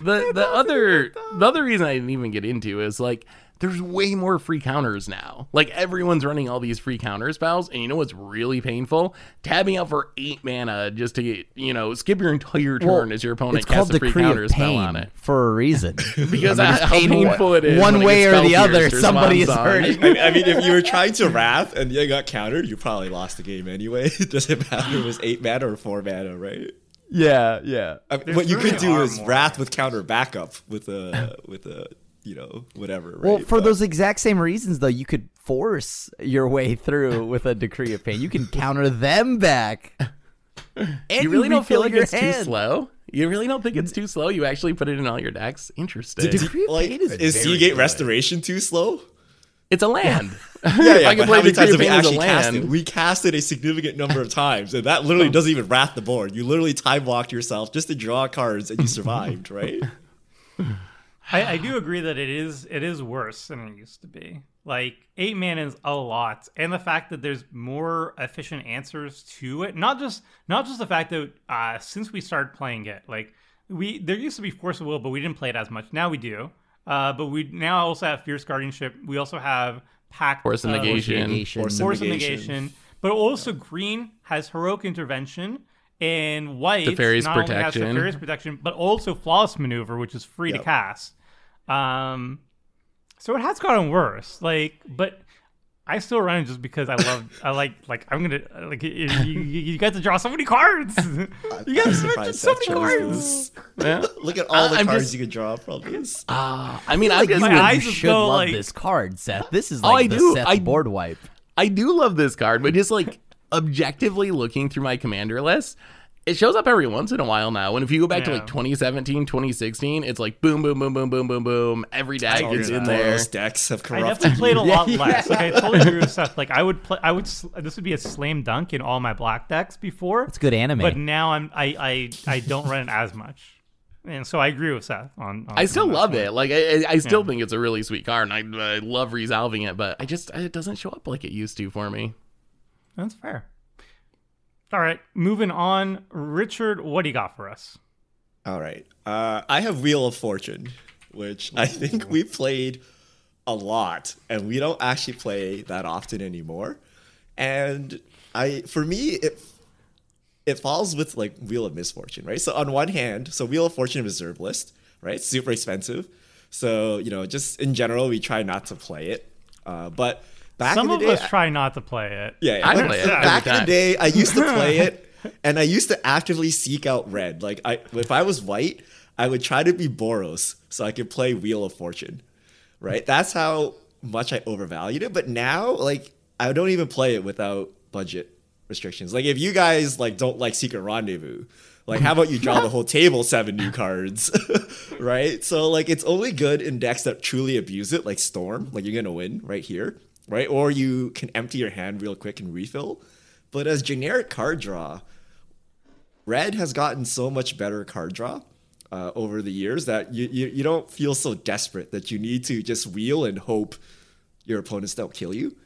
The the other the other reason I didn't even get into is like there's way more free counters now. Like everyone's running all these free counter spells, and you know what's really painful? Tabbing out for eight mana just to get you know skip your entire turn Well, as your opponent it's called casts a free Decree counter of spell Pain on it. for a reason. Because I mean, I- it's how painful it is One way or the other, or somebody is Swan hurting. I mean, I mean, if you were trying to wrath and you got countered, you probably lost the game anyway. It doesn't matter if it was eight mana or four mana, right? Yeah, yeah. I mean, what you really could do is more. wrath with counter backup with a with a you know whatever. Right? Well, for But- those exact same reasons, though, you could force your way through with a decree of pain. You can counter them back. And You really don't feel like your it's too slow? You really don't think it's too slow? You actually put it in all your decks? Interesting. Decree of like Pain is is, very Sea Gate good. Restoration too slow? It's a land. Yeah, if yeah. I can but play how many Decree times of have we Pain a actually cast land. it? We cast it a significant number of times, and that literally oh. doesn't even wrath the board. You literally time walked yourself just to draw cards, and you survived, right? I, I do agree that it is it is worse than it used to be. Like eight man is a lot, and the fact that there's more efficient answers to it. Not just not just the fact that uh, since we started playing it, like we there used to be Force of Will, but we didn't play it as much. Now we do. Uh, but we now also have Fierce Guardianship. We also have Pact Force of uh, Negation. Negation. Force Force of Negation. Negation. But also green has heroic intervention, and white Teferi's not only has Protection. Teferi's protection, but also flawless maneuver, which is free to cast. Um, so it has gotten worse. Like, but I still run just because I love. I like like I'm gonna like you, you, you get to draw so many cards. you get I'm to surprised so many cards. this. Yeah. Look at all the I- I'm cards just- you could draw from this. Ah, I mean, I Like, just my you, eyes should go, love like- this card, Seth. This is Oh, like I the do. Seth I- board wipe. I do love this card, but just like objectively looking through my commander list, it shows up every once in a while now. And if you go back to like 2017, 2016, it's like boom, boom, boom, boom, boom, boom, boom. Every deck is in that. there. Those decks have corrupted. I definitely played a lot Yeah, less. Like I totally agree with Seth. Like I would play. I would. sl- This would be a slam dunk in all my black decks before. It's good anime. But now I'm. I. I. I don't run it as much. And so I agree with Seth on. on I still on love point. it. Like I, I I still Yeah. think it's a really sweet card, and I, I love resolving it. But I just it doesn't show up like it used to for me. That's fair. All right, moving on. Richard, what do you got for us? All right. Uh, I have Wheel of Fortune, which I think we played a lot, and we don't actually play that often anymore. And I, for me, it it falls with like Wheel of Misfortune, right? So on one hand, so Wheel of Fortune reserve list, right? Super expensive. So you know, just in general, we try not to play it. Uh, but back Some in of day, us try not to play it. yeah, I but play it back in the day, I used to play it, and I used to actively seek out red. Like, I if I was white, I would try to be Boros so I could play Wheel of Fortune. Right, that's how much I overvalued it. But now, like, I don't even play it without budget restrictions. Like, if you guys like don't like Secret Rendezvous. Like, how about you draw the whole table seven new cards, right? So, like, it's only good in decks that truly abuse it, like Storm. Like, you're gonna win right here, right? Or you can empty your hand real quick and refill. But as generic card draw, Red has gotten so much better card draw uh, over the years that you, you you don't feel so desperate that you need to just wheel and hope your opponents don't kill you.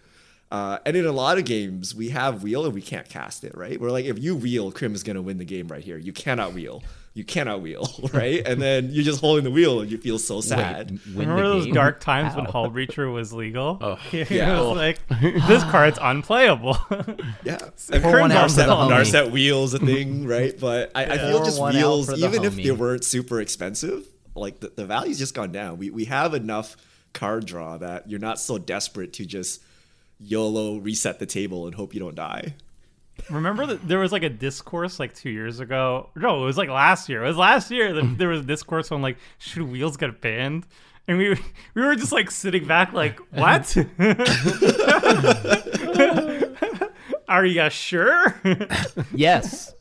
Uh, and in a lot of games, we have wheel and we can't cast it, right? We're like, if you wheel, Crim is gonna win the game right here. You cannot wheel. You cannot wheel, right? and then you're just holding the wheel and you feel so sad. Wait, Remember those game? dark times when How? Hullbreacher was legal? Oh, it yeah. was oh. like this card's unplayable. Yeah. Pour one out Narset- for the homie. Narset wheels a thing, right? But I, I feel just wheels, for the even if they weren't super expensive, like the, the value's just gone down. We we have enough card draw that you're not so desperate to just YOLO reset the table and hope you don't die. Remember that there was like a discourse like two years ago. No, it was like last year. It was last year that hmm. there was a discourse on like should wheels get banned, and we we were just like sitting back like what? Are you sure? Yes.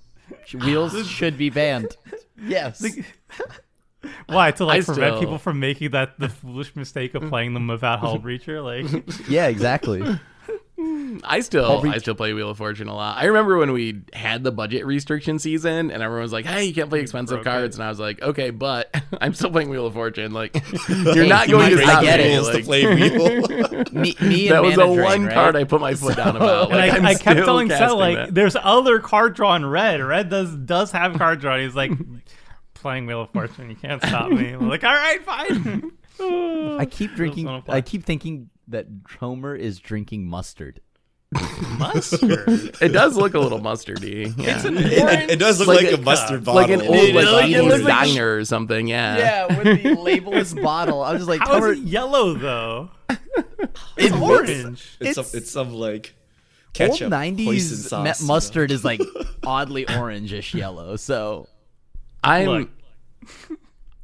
Wheels should be banned. Yes. Why to like I prevent still- people from making that the foolish mistake of hmm. playing them without Hullbreacher? Like yeah, exactly. I still Every- I still play Wheel of Fortune a lot. I remember when we had the budget restriction season and everyone was like, "Hey, you can't play expensive broke cards," it. and I was like, "Okay, but I'm still playing Wheel of Fortune. Like, you're not going to stop get me." it. Rules to play wheel. Me, me and that was the one right? card I put my foot down about. Like, I, I'm I kept telling Seth like, that. "There's other card draw in red. Red does does have card draw." And he's like, "Playing Wheel of Fortune, you can't stop me." I'm like, "All right, fine." I keep drinking. wanna. I keep thinking that Homer is drinking mustard. Mustard. it does look a little mustardy. Yeah. it, it does look Like like, a- a mustard bottle. like an old It like looks- it eating looks like- diner or something. Yeah. Yeah, with the labelless bottle. I was just like, How Homer, is it yellow though? it's Orange. It's, It's- some, it's some like ketchup, hoisin nineties sauce, you know? mustard is like oddly orangish yellow. So I'm Look.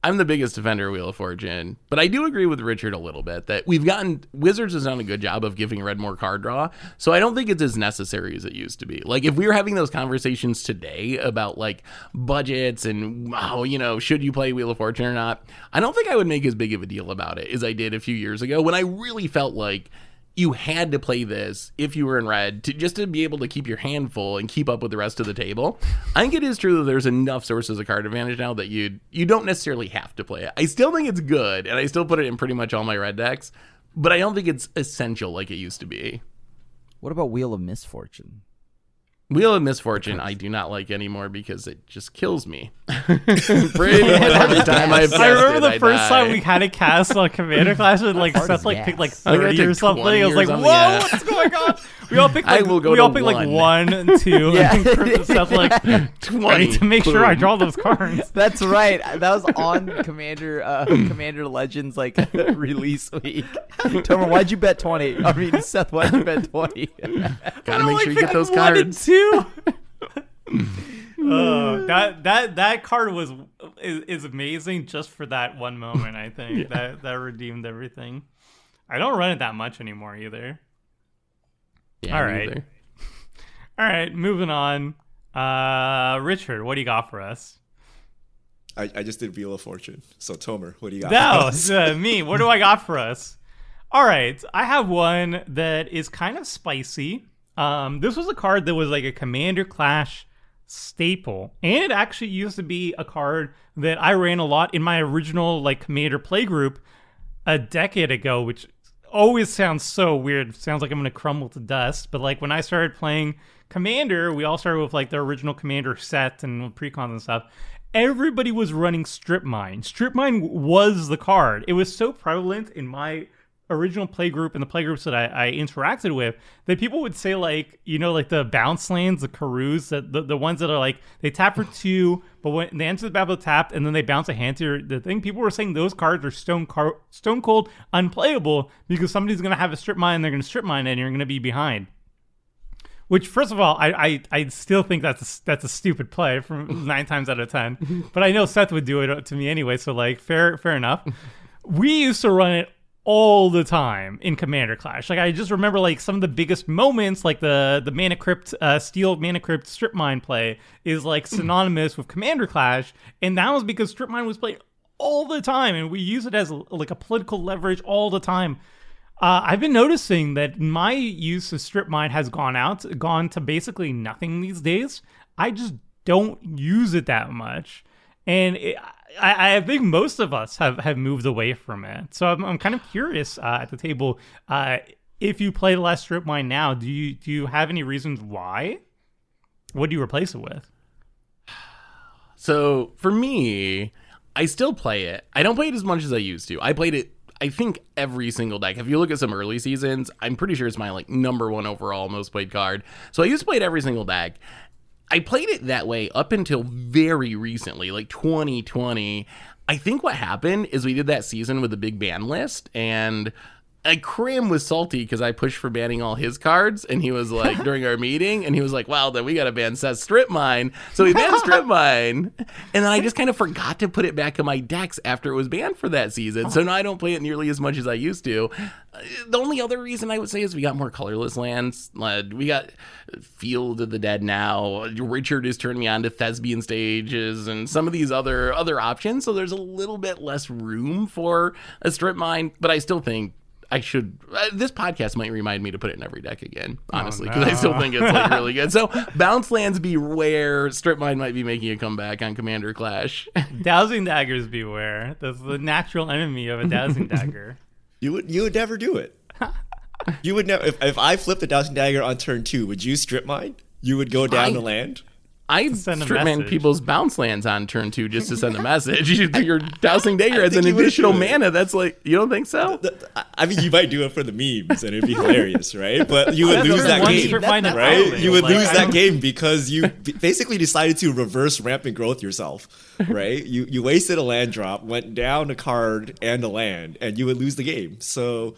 I'm the biggest defender of Wheel of Fortune, but I do agree with Richard a little bit that we've gotten Wizards has done a good job of giving Red more card draw, so I don't think it's as necessary as it used to be. Like if we were having those conversations today about like budgets and wow, you know, should you play Wheel of Fortune or not, I don't think I would make as big of a deal about it as I did a few years ago when I really felt like you had to play this if you were in red to just to be able to keep your hand full and keep up with the rest of the table. I think it is true that there's enough sources of card advantage now that you you don't necessarily have to play it. I still think it's good, and I still put it in pretty much all my red decks, but I don't think it's essential like it used to be. what about Wheel of Misfortune? Wheel of Misfortune, I do not like anymore because it just kills me. Pretty every time I've I remember the it, first die. time we had a cast on Commander Clash and like Seth is like picked like gas? I think I thirty or something. I was like, "Whoa, yeah. what's going on?" We all picked I like will go we all picked like one. one and two. Yeah. and Seth like 20. to make sure I draw those cards. That's right. That was on Commander uh, Commander Legends like release week. Tomer, why'd you bet twenty? I mean, Seth, why'd you bet twenty? Gotta make like sure you get those cards. Two. Oh, that that that card was is, is amazing just for that one moment. I think that that redeemed everything. I don't run it that much anymore either. Yeah, All me right. either. All right, moving on. Uh, Richard, what do you got for us? I, I just did Wheel of Fortune. So Tomer, what do you got? No, for us? it's, uh, me. What do I got for us? All right, I have one that is kind of spicy. Um, this was a card that was like a Commander Clash staple, and it actually used to be a card that I ran a lot in my original like Commander play group a decade ago, which always sounds so weird. Sounds like I'm gonna crumble to dust. But like when I started playing Commander, we all started with like the original Commander set and precons and stuff. everybody was running strip mine. Strip mine was the card. It was so prevalent in my original play group and the play groups that I, I interacted with that people would say like you know like the bounce lands the Karoos that the, the ones that are like they tap for two but when they enter the battle tapped and then they bounce a hand to your, the thing people were saying those cards are stone car- stone cold unplayable because somebody's gonna have a strip mine and they're gonna strip mine and you're gonna be behind which, first of all, I, I, I still think that's a, that's a stupid play from nine times out of ten. But I know Seth would do it uh, to me anyway, so like fair fair enough. We used to run it all the time in Commander Clash. Like I just remember like some of the biggest moments, like the the Mana Crypt uh, Steel Mana Crypt Strip Mine play is like synonymous with Commander Clash, and that was because Strip Mine was played all the time, and we use it as like a political leverage all the time. Uh, I've been noticing that my use of strip mine has gone out, gone to basically nothing these days. I just don't use it that much, and it, I, I, think most of us have, have moved away from it. So I'm, I'm kind of curious uh, at the table. Uh, if you play less strip mine now, do you do you have any reasons why? What do you replace it with? So for me, I still play it. I don't play it as much as I used to. I played it I think every single deck. If you look at some early seasons, I'm pretty sure it's my like number one overall most played card. So I used to play it every single deck. I played it that way up until very recently, like 2020. I think what happened is we did that season with a big ban list, and like Krim was salty because I pushed for banning all his cards, and he was like during our meeting, and he was like, "Wow, then we got to ban Seth Strip Mine." So he banned Strip Mine, and then I just kind of forgot to put it back in my decks after it was banned for that season. So now I don't play it nearly as much as I used to. Uh, the only other reason I would say is we got more colorless lands. we got Field of the Dead now. Richard has turned me on to Thespian stages and some of these other other options. So there's a little bit less room for a Strip Mine, but I still think I should. Uh, this podcast might remind me to put it in every deck again, oh, honestly, because oh, no. I still think it's like really good. So, bounce lands beware. Strip mine might be making a comeback on Commander Clash. dowsing daggers beware. That's the natural enemy of a dowsing dagger. You would you would never do it. you would never. If, if I flipped a dowsing dagger on turn two, would you strip mine? You would go down I, the land. I stripman people's bounce lands on turn two just to send a message. You're dowsing dagger as an additional mana. That's like you don't think so? I mean, you might do it for the memes and it'd be hilarious, right? But you would lose that game, right? You would like, lose that game because you basically decided to reverse rampant growth yourself, right? You you wasted a land drop, went down a card and a land, and you would lose the game. So.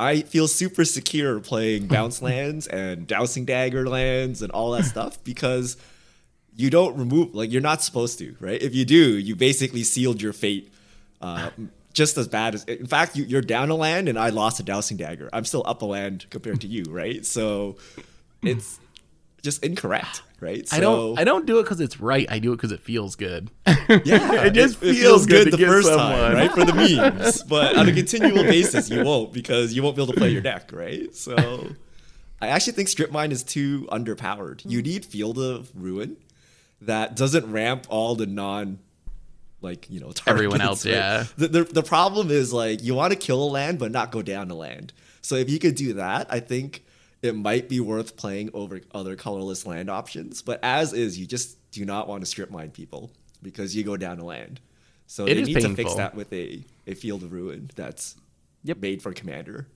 I feel super secure playing bounce lands and dowsing dagger lands and all that stuff because you don't remove like you're not supposed to, right? If you do, you basically sealed your fate. Uh, just as bad as in fact you, are down a land and I lost a dowsing dagger. I'm still up a land compared to you, right? So it's just incorrect, right? So, I don't I don't do it because it's right. I do it because it feels good. Yeah, it just it, feels, it feels, good, good the first someone. time, right? For the memes, but on a continual basis, you won't because you won't be able to play your deck, right? So. I actually think Strip Mine is too underpowered. You need Field of Ruin that doesn't ramp all the non like you know targets, everyone else right? yeah the, the, the problem is like you want to kill a land but not go down a land so if you could do that i think it might be worth playing over other colorless land options but as is you just do not want to strip mine people because you go down a land so it they need painful. to fix that with a, a field of ruin that's yep. made for commander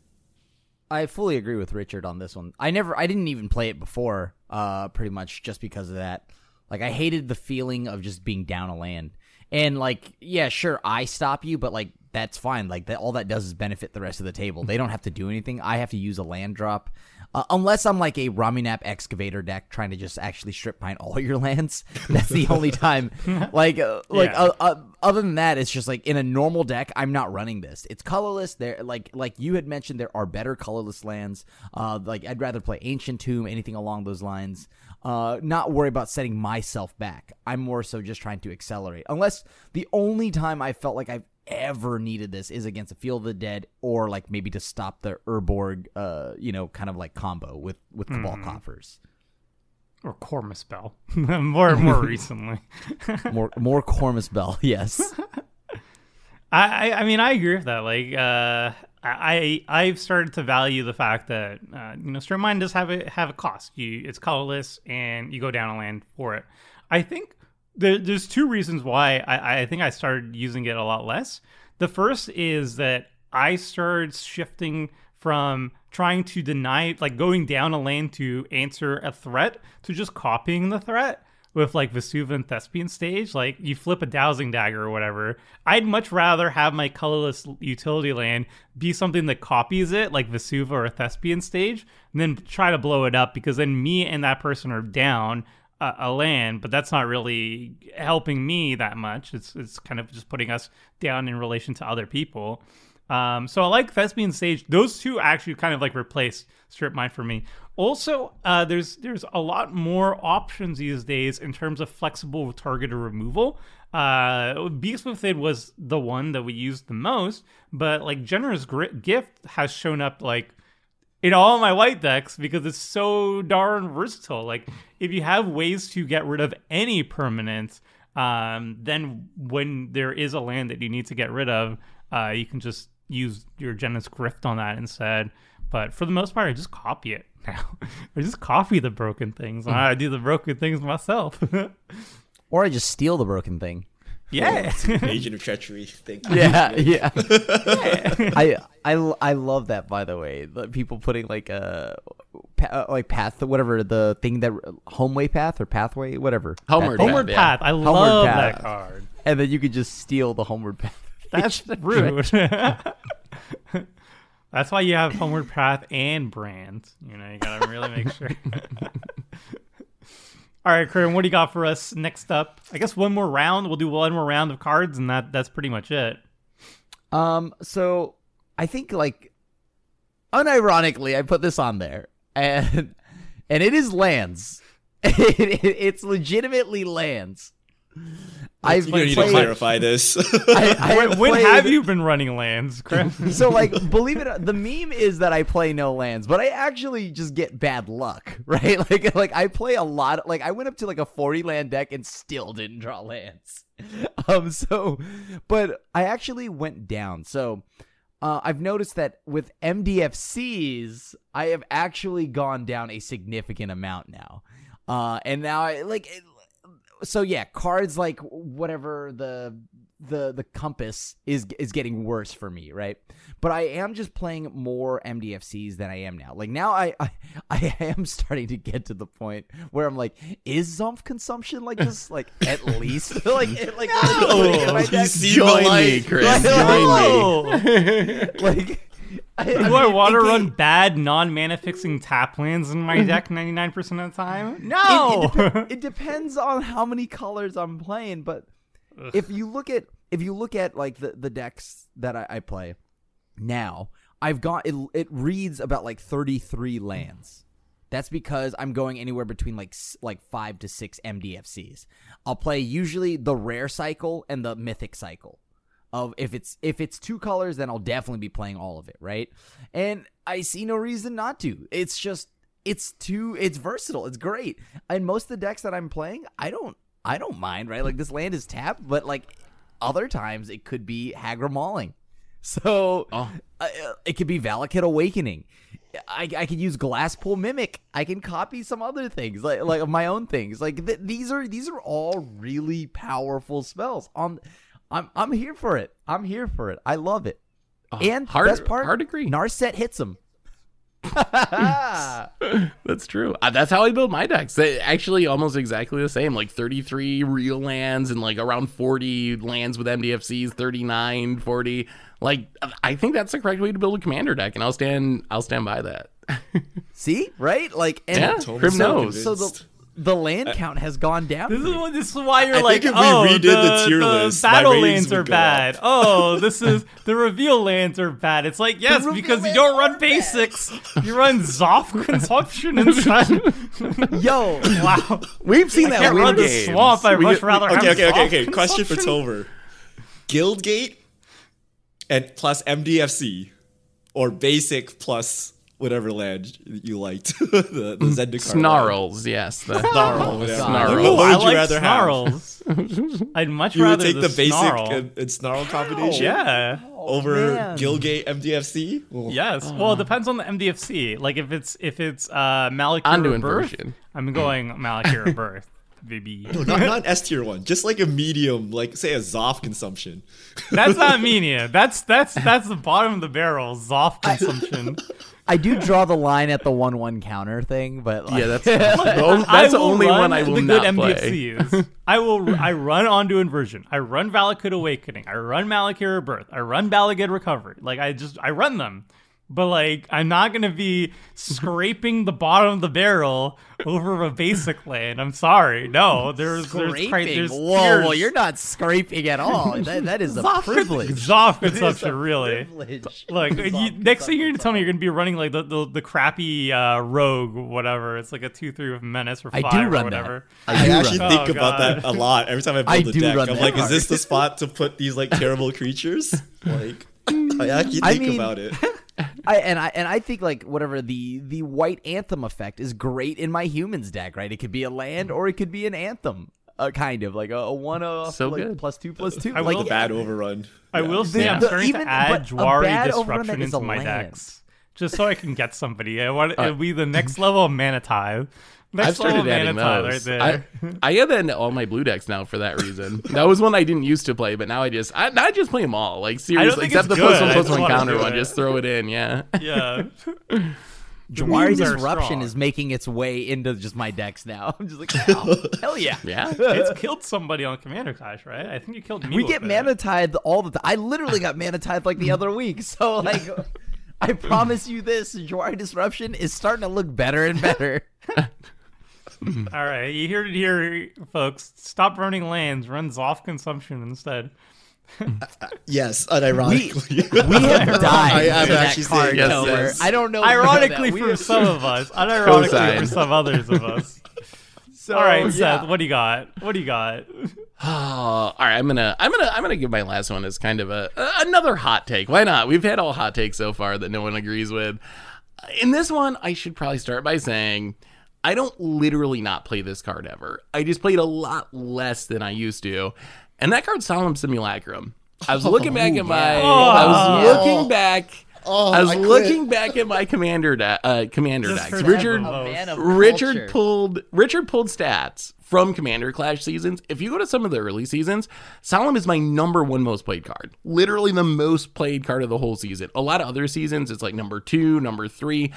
I fully agree with Richard on this one. I never, I didn't even play it before, uh, pretty much just because of that. Like I hated the feeling of just being down a land. And like, yeah, sure, I stop you, but like that's fine. Like that, all that does is benefit the rest of the table. They don't have to do anything. I have to use a land drop, uh, unless I'm like a Ramunap excavator deck trying to just actually strip mine all your lands. That's the only time. like, uh, like yeah. uh, uh, other than that, it's just like in a normal deck, I'm not running this. It's colorless. There, like like you had mentioned, there are better colorless lands. Uh, like I'd rather play Ancient Tomb, anything along those lines uh, not worry about setting myself back. I'm more so just trying to accelerate. Unless the only time I felt like I've ever needed this is against a Field of the Dead or like maybe to stop the Urborg, uh, you know, kind of like combo with with Cabal mm. Coffers. Or Cormus Bell, more more recently. more more Cormus Bell, yes. I, I mean I agree with that. Like uh, I I've started to value the fact that uh, you know strip mine does have a have a cost. You it's colorless and you go down a land for it. I think there, there's two reasons why I, I think I started using it a lot less. The first is that I started shifting from trying to deny, like going down a lane to answer a threat, to just copying the threat with like Vesuvian Thespian stage. Like you flip a dowsing dagger or whatever. I'd much rather have my colorless utility land be something that copies it, like Vesuva or Thespian stage, and then try to blow it up because then me and that person are down a, a land, but that's not really helping me that much. It's it's kind of just putting us down in relation to other people. Um, so I like Thespian Stage. Those two actually kind of like replace Strip Mine for me. Also, uh, there's there's a lot more options these days in terms of flexible targeted removal. Uh, Beast Within was the one that we used the most, but like Generous Gift has shown up like in all my white decks because it's so darn versatile. Like if you have ways to get rid of any permanent, um, then when there is a land that you need to get rid of, uh, you can just use your Generous gift on that instead. But for the most part, I just copy it now. I just copy the broken things. I do the broken things myself. Or I just steal the broken thing. yeah. Agent of treachery. Thank you. Yeah, yeah. I I I love that by the way. The people putting like a uh, like path whatever the thing that homeway path or pathway whatever. Homeward That thing. Homeward yeah. Path. I love Path. that card. And then you could just steal the homeward path. That's rude. That's why you have Homeward Path and Brand. You know, you gotta really make sure. All right, Karen, what do you got for us next up? I guess one more round. We'll do one more round of cards, and that that's pretty much it. Um, so I think like unironically, I put this on there, and and it is lands. it, it- it's legitimately lands. I've You're gonna need to clarify this. I, I When, have when played- have you been running lands, Chris? so like believe it the meme is that i play no lands but i actually just get bad luck right like like i play a lot like i went up to like a 40 land deck and still didn't draw lands um so but i actually went down so uh, I've noticed that with MDFCs, I have actually gone down a significant amount now, uh, and now I like. So yeah, cards like whatever the the the compass is is getting worse for me, right? But I am just playing more MDFCs than I am now. Like now, I I, I am starting to get to the point where I'm like, is Zof consumption like this? like at least like like No! my You deck- see Join me. Chris. Like, Join me. like I, Do I want to it- run bad non-mana fixing tap lands in my deck 99% of the time? No. it, dep- it depends on how many colors I'm playing, but if you look at if you look at like the, the decks that I, I play now, I've got it. It reads about like 33 lands. That's because I'm going anywhere between like like five to six MDFCs. I'll play usually the rare cycle and the mythic cycle. Of if it's if it's two colors, then I'll definitely be playing all of it, right? And I see no reason not to. It's just it's too it's versatile. It's great. And most of the decks that I'm playing, I don't I don't mind, right? Like this land is tapped, but like other times it could be Hagra Mauling. So Oh. uh, it could be Valakut Awakening. I, I could use Glasspool Mimic. I can copy some other things, like like my own things. Like th- these are these are all really powerful spells. On, I'm I'm here for it. I'm here for it. I love it. and Oh, hard- best part, hard agree. Narset hits him. That's true. Uh, that's how I build my decks. They actually almost exactly the same. Like 33 real lands and like around 40 lands with MDFCs, 39, 40. Like I think that's the correct way to build a commander deck, and I'll stand I'll stand by that. See, right? Like, and Yeah, Totally Grim so knows. so the convinced. The land count has gone down. This is, this is why you're I like, think if we oh, redid the, the tier the list, battle lands are bad. up. Oh, this is the reveal lands are bad. It's like yes, because you don't run basics. You run Zof consumption instead. Yo, wow. We've seen that Can't win run the swamp. I'd We much get- rather have Okay, okay, okay, Zof okay. Question for consumption. Tover. Guildgate and plus MDFC or basic plus whatever land you liked. the, the Zendikar. Snarls, yes. The Snarl. whatever. Snarl. What Ooh, would I you like rather snarls. I'd much have? You would rather take the, the, basic snarl. and, and snarl combination yeah. over man. Guildgate MDFC? Well, Yes. Well, it depends on the MDFC. Like if it's if it's uh Malakir Onto Birth. I'm going Malakir Birth. baby. No, not, not an S tier one. Just like a medium, like say a Zof consumption. That's not medium. That's that's that's the bottom of the barrel. Zof consumption. I do draw the line at the one one counter thing, but like, Yeah, that's the that's the only one I will the not play. MDFCs. I will. I run Ondu Inversion. I run Valakut Awakening. I run Malakir Birth. I run Bala Ged Recovery. Like I just I run them. But like I'm not gonna be scraping the bottom of the barrel over a basic lane. I'm sorry. No, there's there's, cri- scraping. there's Whoa, tiers. well, you're not scraping at all. That, that is a privilege. Zof It is consumption, really. privilege. Look, you, next thing you're gonna tell me you're gonna be running like the the, the crappy uh, rogue, whatever. It's like a two three with menace or five I five do or run that. whatever. I do actually run think Oh, about God. that a lot every time I build I a do deck. run I'm that like, is this the spot to put these like terrible creatures? Like, I actually I think mean- about it. I and I and I think like whatever the the white anthem effect is great in my humans deck, right? It could be a land or it could be an anthem, uh, kind of like a, a one uh So like, good. plus two plus two. I like will- The bad overrun. I will say Yeah. I'm The- starting even- to add but Jwari disruption into my land. decks. Just so I can get somebody. I want Uh, it'll be the next level of mana tithe. Next I've started adding mana tithe right those. there. I, I add that into all my blue decks now for that reason. that was one I didn't used to play, but now I just I, I just play them all. Like seriously, think except it's the plus good. one I one counter one. Just throw it in, yeah. yeah. Jwari disruption strong. is making its way into just my decks now. I'm just like, wow, hell yeah. Yeah. it's killed somebody on Commander Clash, right? I think you killed me. We get it. mana tithe all the time. I literally got mana tithe like the other week. So like, I promise you this: Jwari disruption is starting to look better and better. Mm-hmm. All right, you heard it here, folks. Stop running lands. Run Zof consumption instead. Mm-hmm. Uh, uh, yes, We, unironically. we have died I am to that actually card, yes, yes. I don't know. Ironically for have- some of us, unironically for some others of us. So, All right, yeah. Seth, what do you got? What do you got? Oh, all right, I'm gonna, I'm gonna, I'm gonna give my last one as kind of a uh, another hot take. Why not? We've had all hot takes so far that no one agrees with. In this one, I should probably start by saying I don't literally not play this card ever. I just played a lot less than I used to, and that card's Solemn Simulacrum. I was looking back at my, I was yeah. looking back. Oh, I was I looking back at my commander de- uh, commander Just decks. Richard one. A man of Richard culture. pulled Richard pulled stats from Commander Clash seasons. If you go to some of the early seasons, Solemn is my number one most played card. Literally the most played card of the whole season. A lot of other seasons, it's like number two, number three.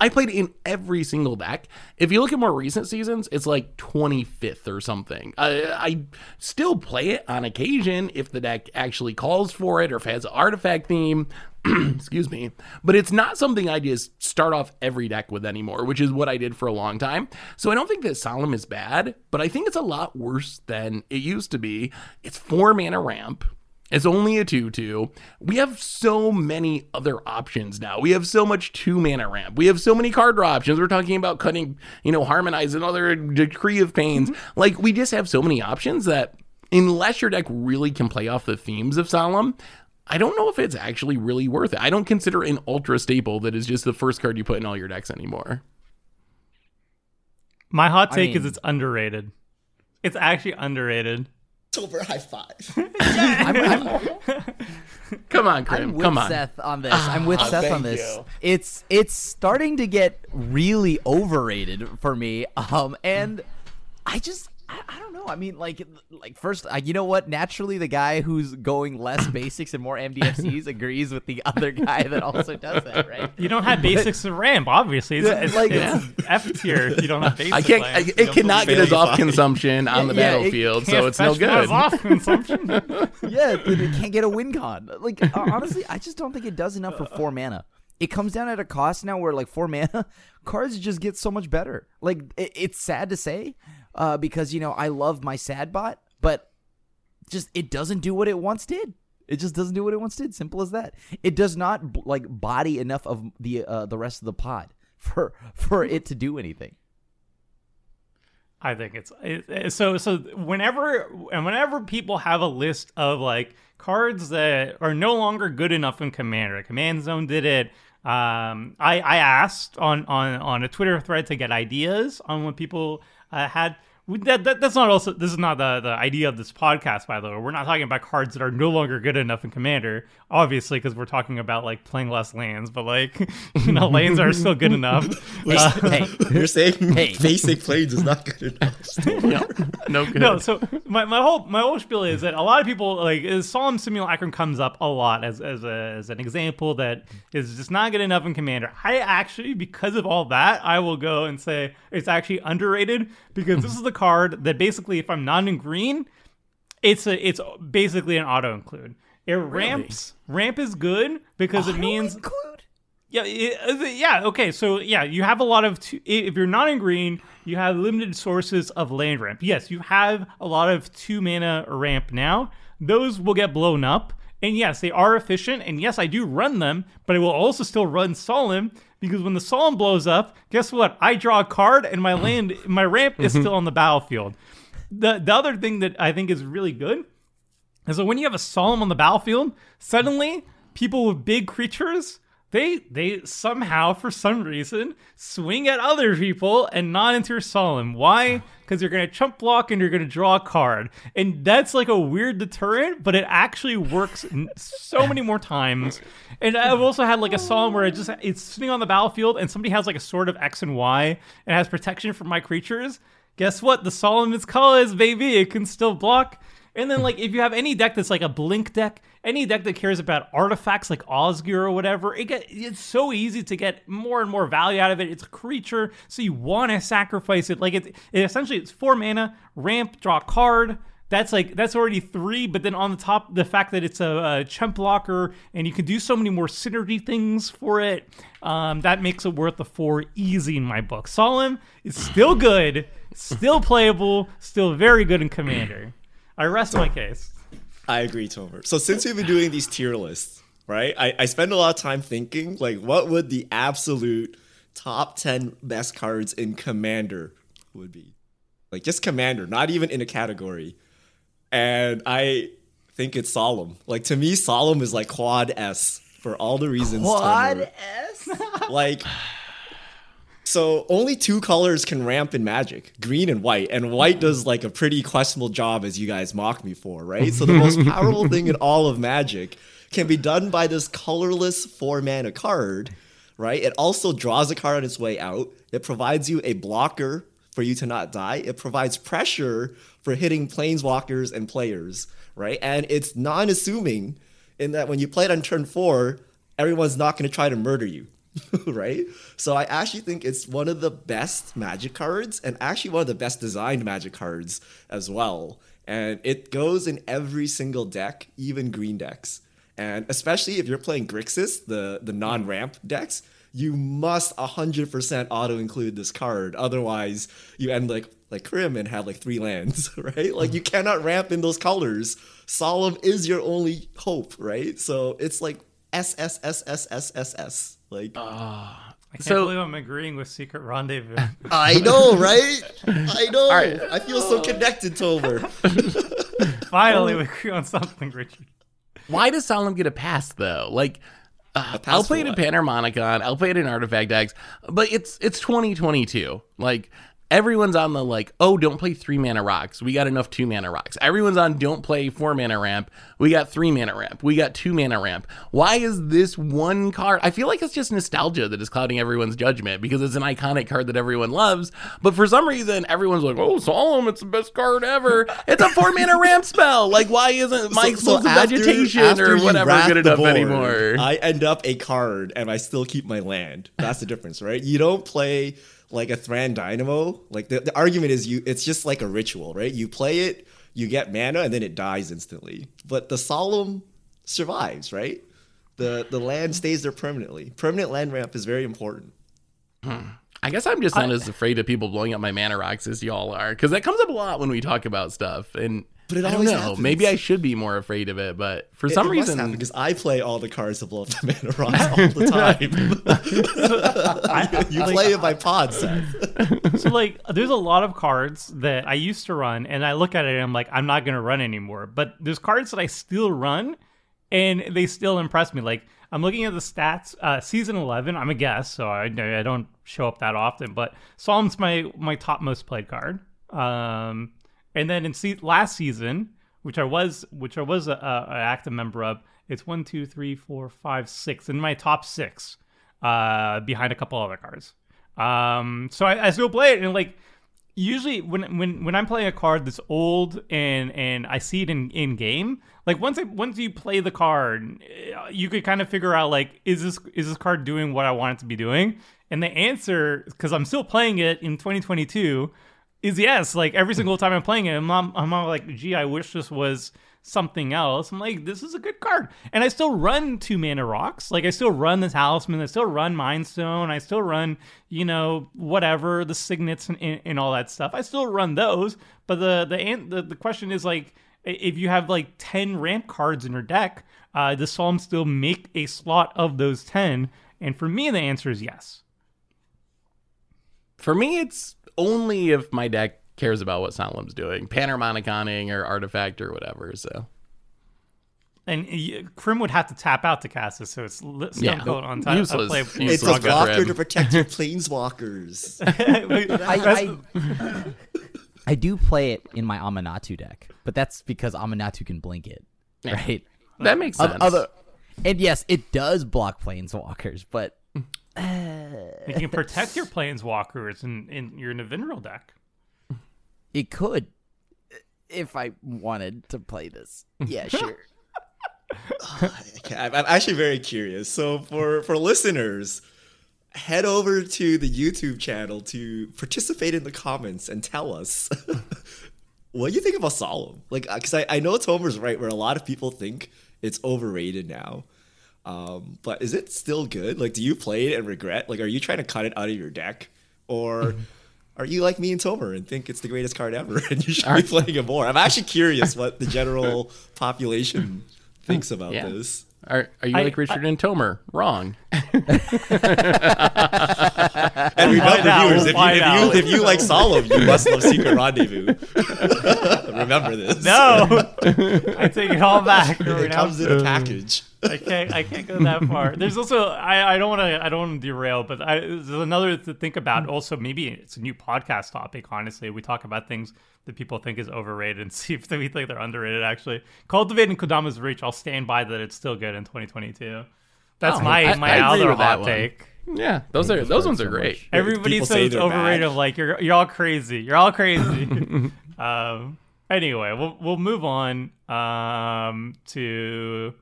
I played in every single deck. If you look at more recent seasons, it's like 25th or something. I, I still play it on occasion if the deck actually calls for it or if it has an artifact theme. excuse me but it's not something i just start off every deck with anymore which is what i did for a long time. So i don't think that solemn is bad but i think it's a lot worse than it used to be. It's four mana ramp. It's only a 2-2 we have so many other options now. We have so much two mana ramp. We have so many card draw options. We're talking about cutting you know harmonize another decree of pains. Mm-hmm. Like we just have so many options that unless your deck really can play off the themes of solemn I don't know if it's actually really worth it. I don't consider an ultra staple that is just the first card you put in all your decks anymore. My hot take is mean- it's underrated. It's actually underrated. October high five. I'm, I'm, Come on, I'm with Come on. Seth on this. I'm with Ah, Seth on this. you. It's it's starting to get really overrated for me. Um, and I just I, I don't know. I mean, like like first, uh, you know what? Naturally, the guy who's going less basics and more MDFCs agrees with the other guy that also does that, right? You don't have basics in ramp, obviously. It's, Yeah, it's, like- it's F tier if you don't have basics. I can't. I, it cannot get us off consumption on the Yeah, it battlefield, can't so it's no fetch those good. off consumption. yeah, dude, it can't get a win con. Like uh, honestly, I just don't think it does enough for four mana. It comes down at a cost now where like four mana cards just get so much better. Like it, it's sad to say, uh, because you know I love my sad bot, but just it doesn't do what it once did. It just doesn't do what it once did. Simple as that. It does not like body enough of the uh, the rest of the pod for for it to do anything. I think it's it, so. So whenever and whenever people have a list of like cards that are no longer good enough in Commander, Command Zone did it. Um, I I asked on on on a Twitter thread to get ideas on what people uh, had. We- that, that that's not also this is not the the idea of this podcast by the way we're not talking about cards that are no longer good enough in commander obviously because we're talking about like playing less lands but like you know lanes are still good enough Uh, hey, You're saying Hey. basic planes is not good enough. Yeah, no good. no so my, my whole my whole spiel is that a lot of people like is solemn simulacrum comes up a lot as as, a, as an example that is just not good enough in commander i actually because of all that i will go and say it's actually underrated because this is the card that basically if i'm not in green it's a it's basically an auto include it ramps ramp is good because it means include. yeah, it- yeah. Okay, so yeah, you have a lot of. Two, if you're not in green, you have limited sources of land ramp. Yes, you have a lot of two mana ramp now. Those will get blown up, and yes, they are efficient. And yes, I do run them, but I will also still run solemn because when the solemn blows up, guess what? I draw a card, and my land, my ramp is mm-hmm. still on the battlefield. The the other thing that I think is really good is that when you have a solemn on the battlefield, suddenly people with big creatures, they they somehow for some reason swing at other people and not into solemn. Why? Because you're gonna chump block and you're gonna draw a card, and that's like a weird deterrent, but it actually works so many more times. And I've also had like a solemn where it just it's sitting on the battlefield and somebody has like a sword of X and Y and has protection from my creatures. Guess what? The solemn is colors, baby. It can still block. And then, like, if you have any deck that's like a blink deck, any deck that cares about artifacts like Osgir or whatever, it get it's so easy to get more and more value out of it. It's a creature, so you want to sacrifice it. Like it, it essentially it's four mana, ramp, draw card. That's like that's already three, but then on the top, the fact that it's a, a chump blocker and you can do so many more synergy things for it, um, that makes it worth the four easy in my book. Solemn is still good, still playable, still very good in Commander. I rest my case. I agree, Tomer. So since we've been doing these tier lists, right? I, I spend a lot of time thinking like what would the absolute top 10 best cards in Commander would be. Like just Commander, not even in a category. And I think it's Solemn. Like to me, Solemn is like quad S for all the reasons. Quad Tomer. S. like so only two colors can ramp in magic green and white and white does like a pretty questionable job as you guys mock me for right? So the most powerful thing in all of magic can be done by this colorless four mana card right? It also draws a card on its way out. It provides you a blocker for you to not die. It provides pressure for hitting planeswalkers and players right? And it's non-assuming in that when you play it on turn four everyone's not going to try to murder you right? So I actually think it's one of the best magic cards and actually one of the best designed magic cards as well. And it goes in every single deck, even green decks. And especially if you're playing Grixis, the, the non ramp decks, you must 100% auto include this card. Otherwise, you end like like Crim and have like three lands, right? Like you cannot ramp in those colors. Solemn is your only hope, right? So it's like S S S S S S S. Like I can't So- believe I'm agreeing with Secret Rendezvous. I know, right? I know. right. I feel so connected, Tomer. Finally, we agree on something, Richard. Why does Solemn get a pass though? Like, uh, I'll play it in what? Panharmonicon, I'll play it in Artifact decks, but it's it's 2022. Like, everyone's on the like, oh, don't play three mana rocks. We got enough two mana rocks. Everyone's on don't play four mana ramp. We got three mana ramp. We got two mana ramp. Why is this one card? I feel like it's just nostalgia that is clouding everyone's judgment because it's an iconic card that everyone loves. But for some reason, everyone's like, oh, Solemn, it's the best card ever. It's a four mana ramp spell. Like, why isn't my explosive after- vegetation after or whatever good enough board, anymore? I end up a card and I still keep my land. That's the difference, right? You don't play like a Thran Dynamo. Like the, the argument is you it's just like a ritual, right? You play it, you get mana, and then it dies instantly. But the solemn survives, right? The the land stays there permanently. Permanent land ramp is very important. Hmm. I guess I'm just not as afraid of people blowing up my mana rocks as y'all are, because that comes up a lot when we talk about stuff. And But it I don't always know. happens. Maybe I should be more afraid of it, but for It- some it reason, happen because I play all the cards to blow up the mana rocks all the time. you play it by pod set. So like, there's a lot of cards that I used to run, and I look at it and I'm like, I'm not gonna run anymore. But there's cards that I still run, and they still impress me. Like I'm looking at the stats. Uh, season 11, I'm a guest, so I I don't show up that often. But Solemn's my my top most played card. Um, and then in se- last season, which I was which I was a, a, an active member of, it's one, two, three, four, five, six in my top six, uh, behind a couple other cards. Um, so I, I still play it, and like usually when when when I'm playing a card that's old and and I see it in in game, like once I, once you play the card, you could kind of figure out like is this is this card doing what I want it to be doing? And the answer, because I'm still playing it in 2022, is yes. Like every single time I'm playing it, I'm, I'm, I'm all like, gee, I wish this was something else. I'm like, this is a good card. And I still run two mana rocks. Like I still run the talisman. I still run Mind Stone. I still run, you know, whatever, the signets and, and, and all that stuff. I still run those. But the the the, the question is like, if you have like 10 ramp cards in your deck, uh, does Solemn still make a slot of those 10? And for me, the answer is yes. For me, it's only if my deck cares about what Solemn's doing, Panharmoniconing or Artifact or whatever. So, and uh, y- Crim would have to tap out to cast this, so it's li- still Yeah. built on time. Useless. Play, Useless. It's a Frog blocker to protect your planeswalkers. I, I, I do play it in my Aminatou deck, but that's because Aminatou can blink it, right? that makes sense. Other, and yes, it does block planeswalkers, but eh, you can protect your planeswalkers in, in your Navindral deck. it could if I wanted to play this. Yeah, sure. Okay, I'm, I'm actually very curious. So for for listeners, head over to the YouTube channel to participate in the comments and tell us what you think about Solemn. Like, uh, because I, I know Tomer's right, where a lot of people think it's overrated now. Um, but is it still good? Like, do you play it and regret? Like, are you trying to cut it out of your deck, or are you like me and Tomer and think it's the greatest card ever and you should be playing it more? I'm actually curious what the general population thinks about Yeah. this. Are, are you I- like Richard and Tomer? Wrong. And remember, find out, viewers, we'll if, you, if, you, if you like Solemn, you must love Secret Rendezvous. remember this. No, I take it all back. It comes in a package. I can't. I can't go that far. There's also. I. I don't want to. I don't want to derail. But I, there's another to think about. Also, maybe it's a new podcast topic. Honestly, we talk about things that people think is overrated and see if we think they're underrated. Actually, cultivating Kodama's reach. I'll stand by that. It's still good in 2022. That's Oh, my I- my I other with that hot take. Yeah, those are those ones are great. much. Everybody People says say it's overrated. bad. Like you're you're all crazy. You're all crazy. um. Anyway, we'll we'll move on. Um. To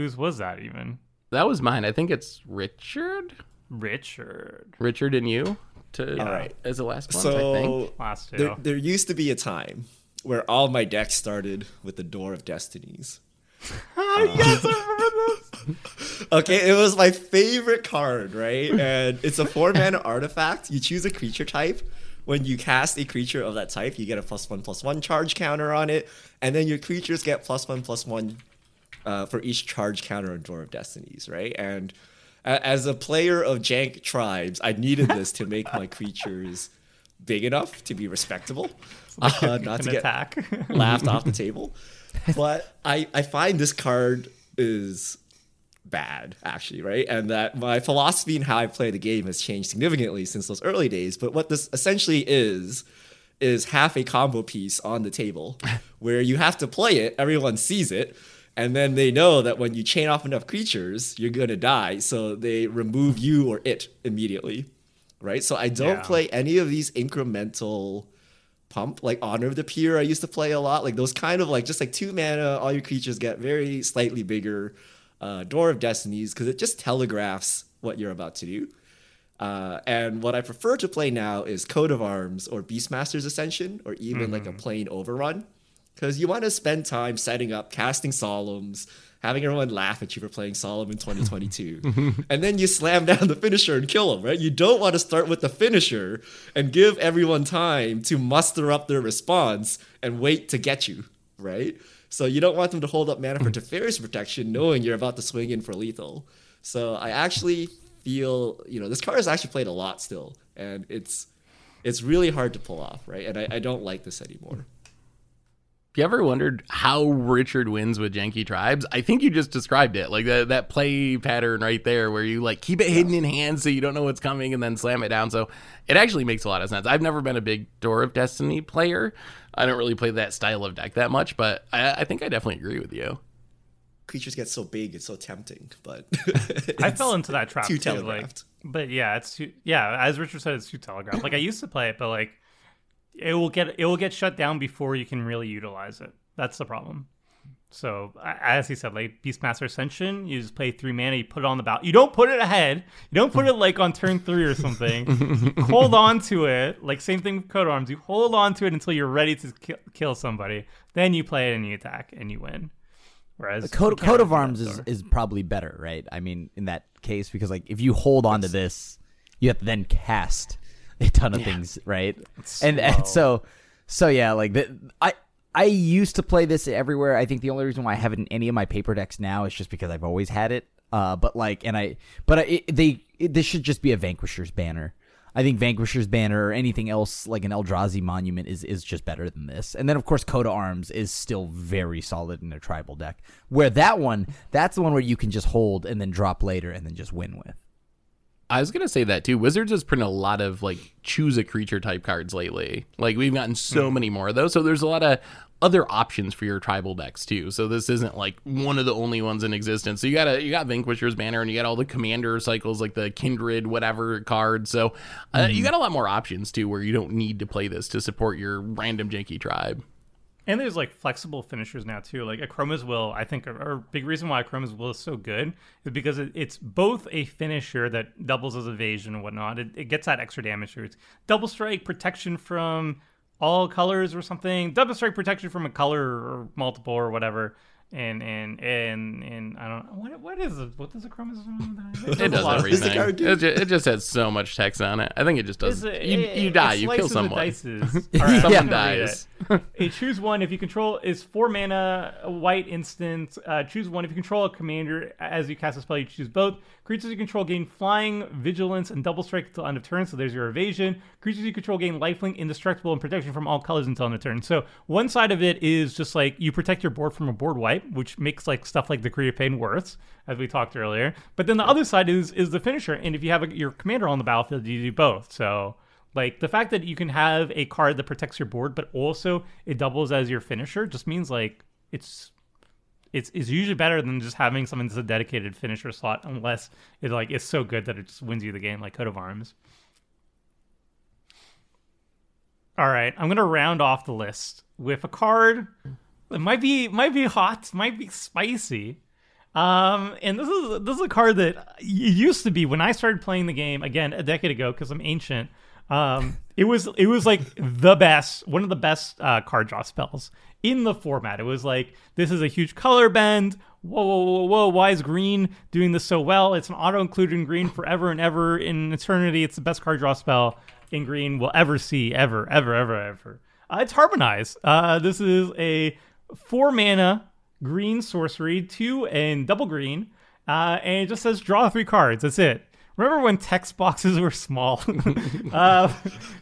whose was that even? That was mine. I think it's Richard, Richard. Richard and you to All right. Uh, as the last one. I think. So Last two. there, there used to be a time where all my decks started with the Door of Destinies. yes, I remember this. Okay, it was my favorite card, right? And it's a four mana artifact. You choose a creature type. When you cast a creature of that type, you get a plus one plus one charge counter on it, and then your creatures get plus one plus one uh, for each charge counter on Door of Destinies, right? And as a player of Jank tribes, I needed this to make my creatures big enough to be respectable, uh, not to get attack. laughed off the table. But I, I find this card is bad, actually, right? And that my philosophy and how I play the game has changed significantly since those early days. But what this essentially is, is half a combo piece on the table where you have to play it, everyone sees it, and then they know that when you chain off enough creatures, you're gonna die. So they remove you or it immediately. Right? So I don't Yeah. play any of these incremental pump like Honor of the Pure i used to play a lot like those kind of like just like two mana all your creatures get very slightly bigger uh, door of destinies because it just telegraphs what you're about to do uh, and what i prefer to play now is coat of arms or beastmaster's ascension or even like a plain overrun because you want to spend time setting up casting solemns having everyone laugh at you for playing solemn in 2022 and then you slam down the finisher and kill them right? You don't want to start with the finisher and give everyone time to muster up their response and wait to get you right? So you don't want them to hold up mana for mm. Teferi's protection knowing you're about to swing in for lethal. So i actually feel you know this card is actually played a lot still and it's it's really hard to pull off right? And i, I don't like this anymore you ever wondered how Richard wins with janky tribes? I think you just described it, like that that play pattern right there, where you like keep it hidden in hand so you don't know what's coming, and then slam it down. So it actually makes a lot of sense. I've never been a big Door of Destiny player. I don't really play that style of deck that much, but I, I think I definitely agree with you. Creatures get so big, it's so tempting, but I fell into that trap too too. Like, telegraphed. but yeah, it's too. Yeah, as Richard said, it's too telegraphed. Like I used to play it, but like it will get it will get shut down before you can really utilize it. That's the problem. So as he said, like Beastmaster Ascension, you just play three mana, you put it on the bout. You don't put it ahead. You don't put it like on turn three or something. You hold on to it. Like same thing with Coat of Arms. You hold on to it until you're ready to ki- kill somebody. Then you play it and you attack and you win. Whereas The coat, you of arms that, is, though. is probably better, right? I mean, in that case, because like if you hold on to this, you have to then cast a ton of things, right? And and so so yeah, like the, I I used to play this everywhere. I think the only reason why I have it in any of my paper decks now is just because I've always had it. Uh, but like, and I, but I, it, they, it, this should just be a Vanquisher's banner. I think Vanquisher's banner or anything else like an Eldrazi monument is is just better than this. And then of course Coat of Arms is still very solid in a tribal deck. Where that one, that's the one where you can just hold and then drop later and then just win with. I was gonna say that too. Wizards has printed a lot of like choose a creature type cards lately. Like we've gotten so many more of those. So there's a lot of other options for your tribal decks too. So this isn't like one of the only ones in existence. So you got you got Vanquisher's Banner and you got all the commander cycles like the Kindred whatever cards. So uh, you got a lot more options too where you don't need to play this to support your random janky tribe. And there's like flexible finishers now too. Like Akroma's Will, I think, a, big reason why Akroma's Will is so good is because it, it's both a finisher that doubles as evasion and whatnot. It, it gets that extra damage. It's double strike protection from all colors or something. Double strike protection from a color or multiple or whatever. And and and and I don't what what is it? What does a chromosome? It does a lot of Is the everything. It, ju- it just has so much text on it. I think it just does. A- you, it- you die. You kill someone. dices. All right, Someone gonna dies. it. a choose one if you control is four mana, a white instant. Uh, choose one if you control a commander. As you cast a spell, you choose both. Creatures you control gain flying, vigilance, and double strike until end of turn. So there's your evasion. Creatures you control gain lifelink, indestructible, and protection from all colors until end of turn. So one side of it is just like you protect your board from a board wipe, which makes like stuff like Decree of Pain worse, as we talked earlier. But then the other side is is the finisher, and if you have a, your commander on the battlefield, you do both. So. Like the fact that you can have a card that protects your board, but also it doubles as your finisher, just means like it's it's it's usually better than just having something that's a dedicated finisher slot, unless it like is so good that it just wins you the game, like Coat of Arms. All right, I'm gonna round off the list with a card that might be might be hot, might be spicy. Um, and this is this is a card that it used to be when I started playing the game again a decade ago because I'm ancient. Um, it was it was like the best, one of the best uh, card draw spells in the format. It was like this is a huge color bend. Whoa, whoa, whoa, whoa! Why is green doing this so well? It's an auto included in green forever and ever in eternity. It's the best card draw spell in green we'll ever see, ever, ever, ever, ever. Uh, it's Harmonize. Uh, this is a four mana green sorcery, two and double green, uh, and it just says draw three cards. That's it. Remember when text boxes were small? uh,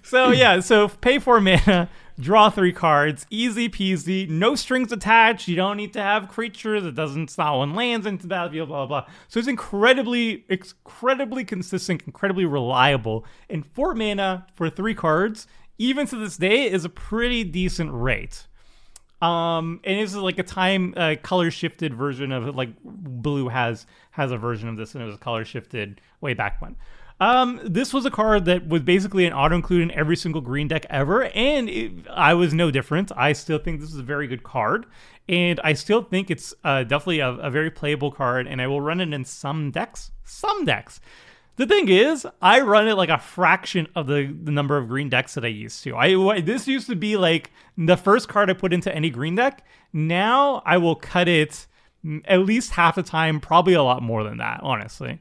so yeah, so pay four mana, draw three cards, easy peasy, no strings attached. You don't need to have creatures. It doesn't stop when lands into the battlefield. Blah blah blah. So it's incredibly, incredibly consistent, incredibly reliable. And four mana for three cards, even to this day, is a pretty decent rate. Um, and is like a time uh, color shifted version of it. Like Blue has has a version of this, and it was color shifted way back when. Um, this was a card that was basically an auto include in every single green deck ever, and it, I was no different. I still think this is a very good card, and I still think it's uh, definitely a, a very playable card, and I will run it in some decks. Some decks. The thing is, I run it like a fraction of the, the number of green decks that I used to. I this used to be like the first card I put into any green deck. Now I will cut it at least half the time, probably a lot more than that, honestly.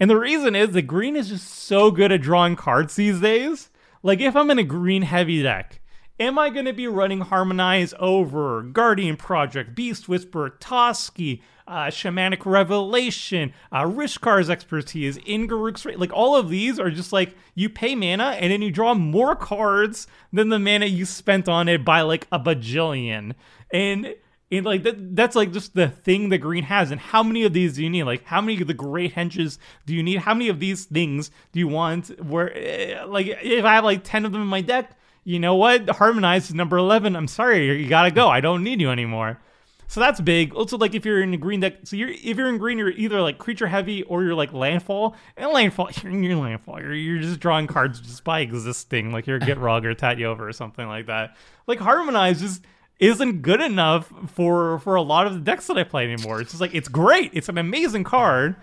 And the reason is the green is just so good at drawing cards these days. Like if I'm in a green heavy deck am I going to be running Harmonize over Guardian Project, Beast Whisperer, Toski, uh, Shamanic Revelation, uh, Rishkar's expertise, Ingaruk's like all of these are just like you pay mana and then you draw more cards than the mana you spent on it by like a bajillion. And and like that, that's like just the thing that green has. And how many of these do you need? Like how many of the great henges do you need? How many of these things do you want? Where eh, like if I have like ten of them in my deck, you know what? Harmonize is number eleven. I'm sorry, you gotta go. I don't need you anymore. So that's big. Also, like if you're in a green deck, so you're if you're in green, you're either like creature heavy or you're like landfall. And landfall, you're in your landfall. You're, you're just drawing cards just by existing. Like you're Gitrog or Tatyova or something like that. Like harmonize just isn't good enough for for a lot of the decks that I play anymore. It's just like it's great. It's an amazing card.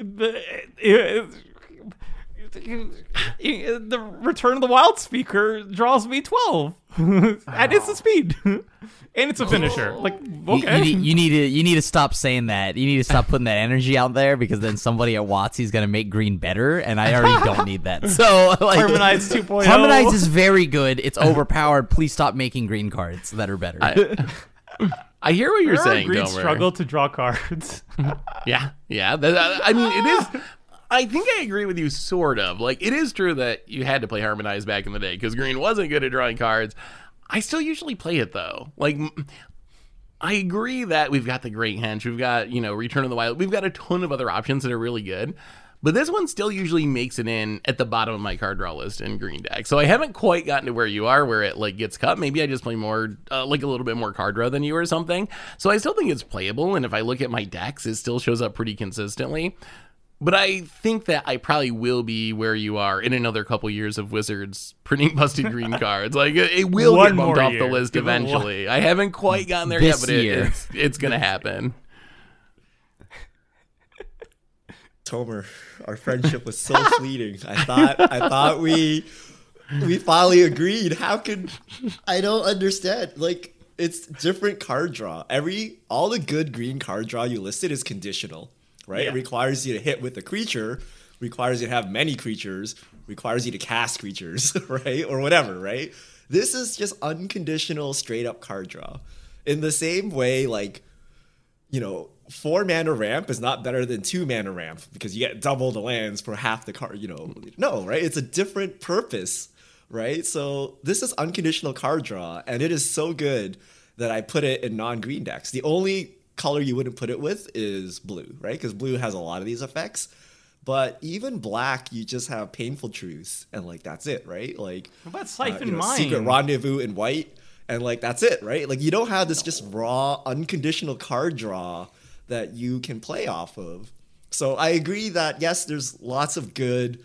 The, it, it, the Return of the Wildspeaker draws me twelve at instant speed, and it's a finisher. Oh. Like You- okay, You, need, you need to you need to stop saying that. You need to stop putting that energy out there because then somebody at WotC's gonna make green better, and I already don't need that. So like, Harmonize oh. 2.0. Harmonize is very good. It's overpowered. Please stop making green cards that are better. I, I hear what you're There saying, green Gomer. struggle to draw cards. Yeah, yeah. that- I mean, it is. I think I agree with you, sort of. Like, it is true that you had to play Harmonize back in the day because Green wasn't good at drawing cards. I still usually play it though. Like, I agree that we've got the Great Henge, we've got you know Return of the Wild, we've got a ton of other options that are really good. But this one still usually makes it in at the bottom of my card draw list in green deck. So I haven't quite gotten to where you are, where it like gets cut. Maybe I just play more, uh, like a little bit more card draw than you or something. So I still think it's playable. And if I look at my decks, it still shows up pretty consistently. But I think that I probably will be where you are in another couple years of Wizards printing busted green cards. Like it, it will One get bumped off year. the list Give it one- eventually. I haven't quite gotten there This yet, but it, year. it's it's gonna happen. Tomer, our friendship was so fleeting. I thought I thought we we finally agreed. How could I don't understand? Like it's different card draw. Every all the good green card draw you listed is conditional, right? Yeah. It requires you to hit with a creature, requires you to have many creatures, requires you to cast creatures, right? Or whatever, right? This is just unconditional straight up card draw. In the same way like you know, four mana ramp is not better than two mana ramp because you get double the lands for half the card, you know. No, right? It's a different purpose, right? So this is unconditional card draw, and it is so good that I put it in non green decks. The only color you wouldn't put it with is blue, right? Because blue has a lot of these effects. But even black, you just have painful truths, and like that's it, right? Like What about uh, Siphon you know, Mind? Secret Rendezvous in white, and like that's it, right? Like you don't have this just raw, unconditional card draw that you can play off of. So I agree that yes, there's lots of good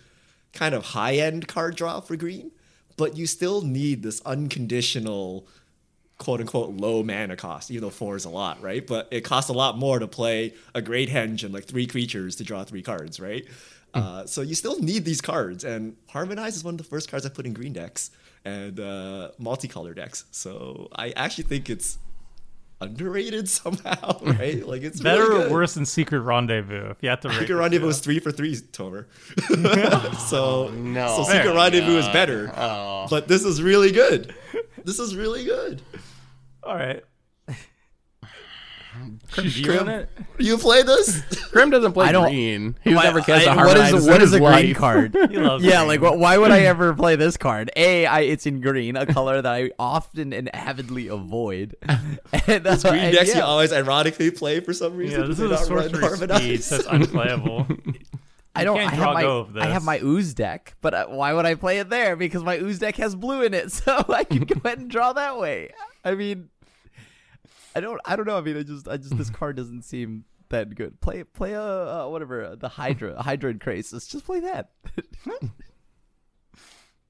kind of high end card draw for green, but you still need this unconditional quote unquote low mana cost, even though four is a lot, right? But it costs a lot more to play a great henge and like three creatures to draw three cards, right? Uh, so you still need these cards, and Harmonize is one of the first cards I put in green decks and uh, multicolor decks. So I actually think it's underrated somehow, right? Like it's Better really or worse than Secret Rendezvous? If you had to rate Secret the Rendezvous two. was three for three, Tomer. so no. so Secret Fair. Rendezvous is better, Oh. but this is really good. This is really good. All right. Crim, Viewing it? You play this? Crim doesn't play I don't- green. He's Why- never cast a I- what Harmonize is in what is his a green card? He loves yeah, green. like what, why would I ever play this card? A, I it's in green, a color that I often and avidly avoid. And, uh, Green and decks you yeah. always ironically play for some reason. Yeah, this is a sorcery speed Harmonize? that's unplayable. I don't. I have my go I have my ooze deck, but uh, why would I play it there? Because my ooze deck has blue in it, so I can go ahead and draw that way. I mean, I don't. I don't know. I mean, I just. I just. This card doesn't seem that good. Play. Play a uh, whatever uh, the Hydra Hydroid Krasis. Just play that.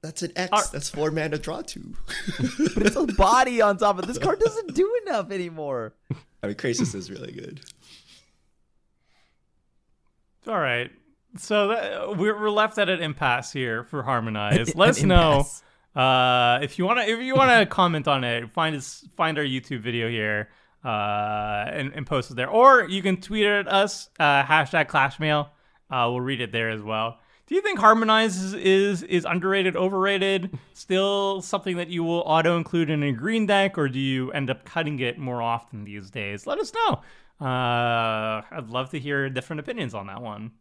That's an X. Are- That's four mana draw two. but it's a body on top of this card. Doesn't do enough anymore. I mean, Krasis is really good. All right. So that, we're, we're left at an impasse here for Harmonize. An Let us know impasse. Uh, if you want to if you want to comment on it. Find us find our YouTube video here uh, and, and post it there, or you can tweet it at us uh, hashtag Clashmail. Uh, we'll read it there as well. Do you think Harmonize is, is is underrated, overrated? Still something that you will auto include in a green deck, or do you end up cutting it more often these days? Let us know. Uh, I'd love to hear different opinions on that one.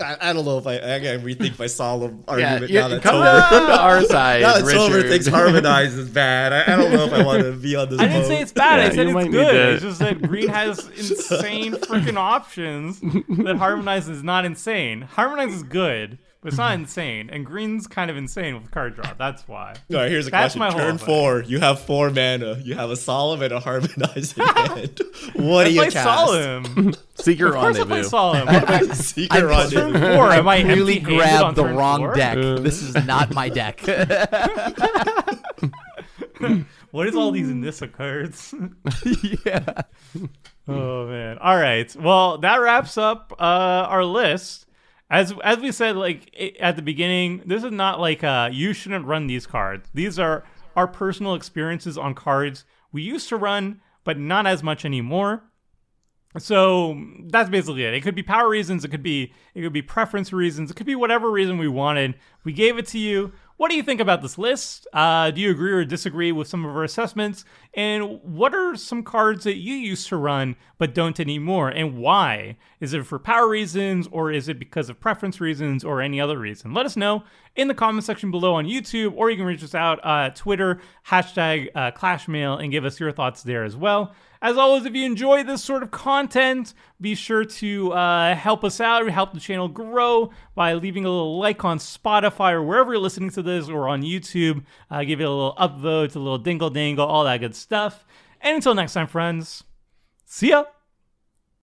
I, I don't know if I I gotta rethink my solemn Yeah, argument yeah now that come, Tomer, come to our side, now that Tomer Richard. thinks harmonize is bad. I, I don't know if I want to be on this. I didn't say it's bad. I said it's good. to- It's just that green has insane freaking options. That Harmonize is not insane. Harmonize is good, but it's not insane. And green's kind of insane with card draw. That's why. All right, here's a That's question. my whole Turn four, you have four mana. You have a solemn and a harmonize in hand. What do I you play cast? Solemn. Secret Of course I play rendezvous. Solemn. What I'm rendezvous. turn four? Am I really empty-handed grabbed the wrong four? deck. this is not my deck. What is all these Nissa cards? yeah. Oh man. All right. Well, that wraps up uh, our list. As as we said, like at the beginning, this is not like uh, you shouldn't run these cards. These are our personal experiences on cards we used to run, but not as much anymore. So that's basically it. It could be power reasons. It could be it could be preference reasons. It could be whatever reason we wanted. We gave it to you. What do you think about this list? Uh, do you agree or disagree with some of our assessments? And what are some cards that you used to run but don't anymore? And why? Is it for power reasons or is it because of preference reasons or any other reason? Let us know in the comment section below on YouTube, or you can reach us out uh, Twitter hashtag uh, Clashmail and give us your thoughts there as well. As always, if you enjoy this sort of content, be sure to uh, help us out, help the channel grow by leaving a little like on Spotify or wherever you're listening to this or on YouTube. Uh, give it a little upvote, a little dingle dangle, all that good stuff. And until next time, friends, see ya.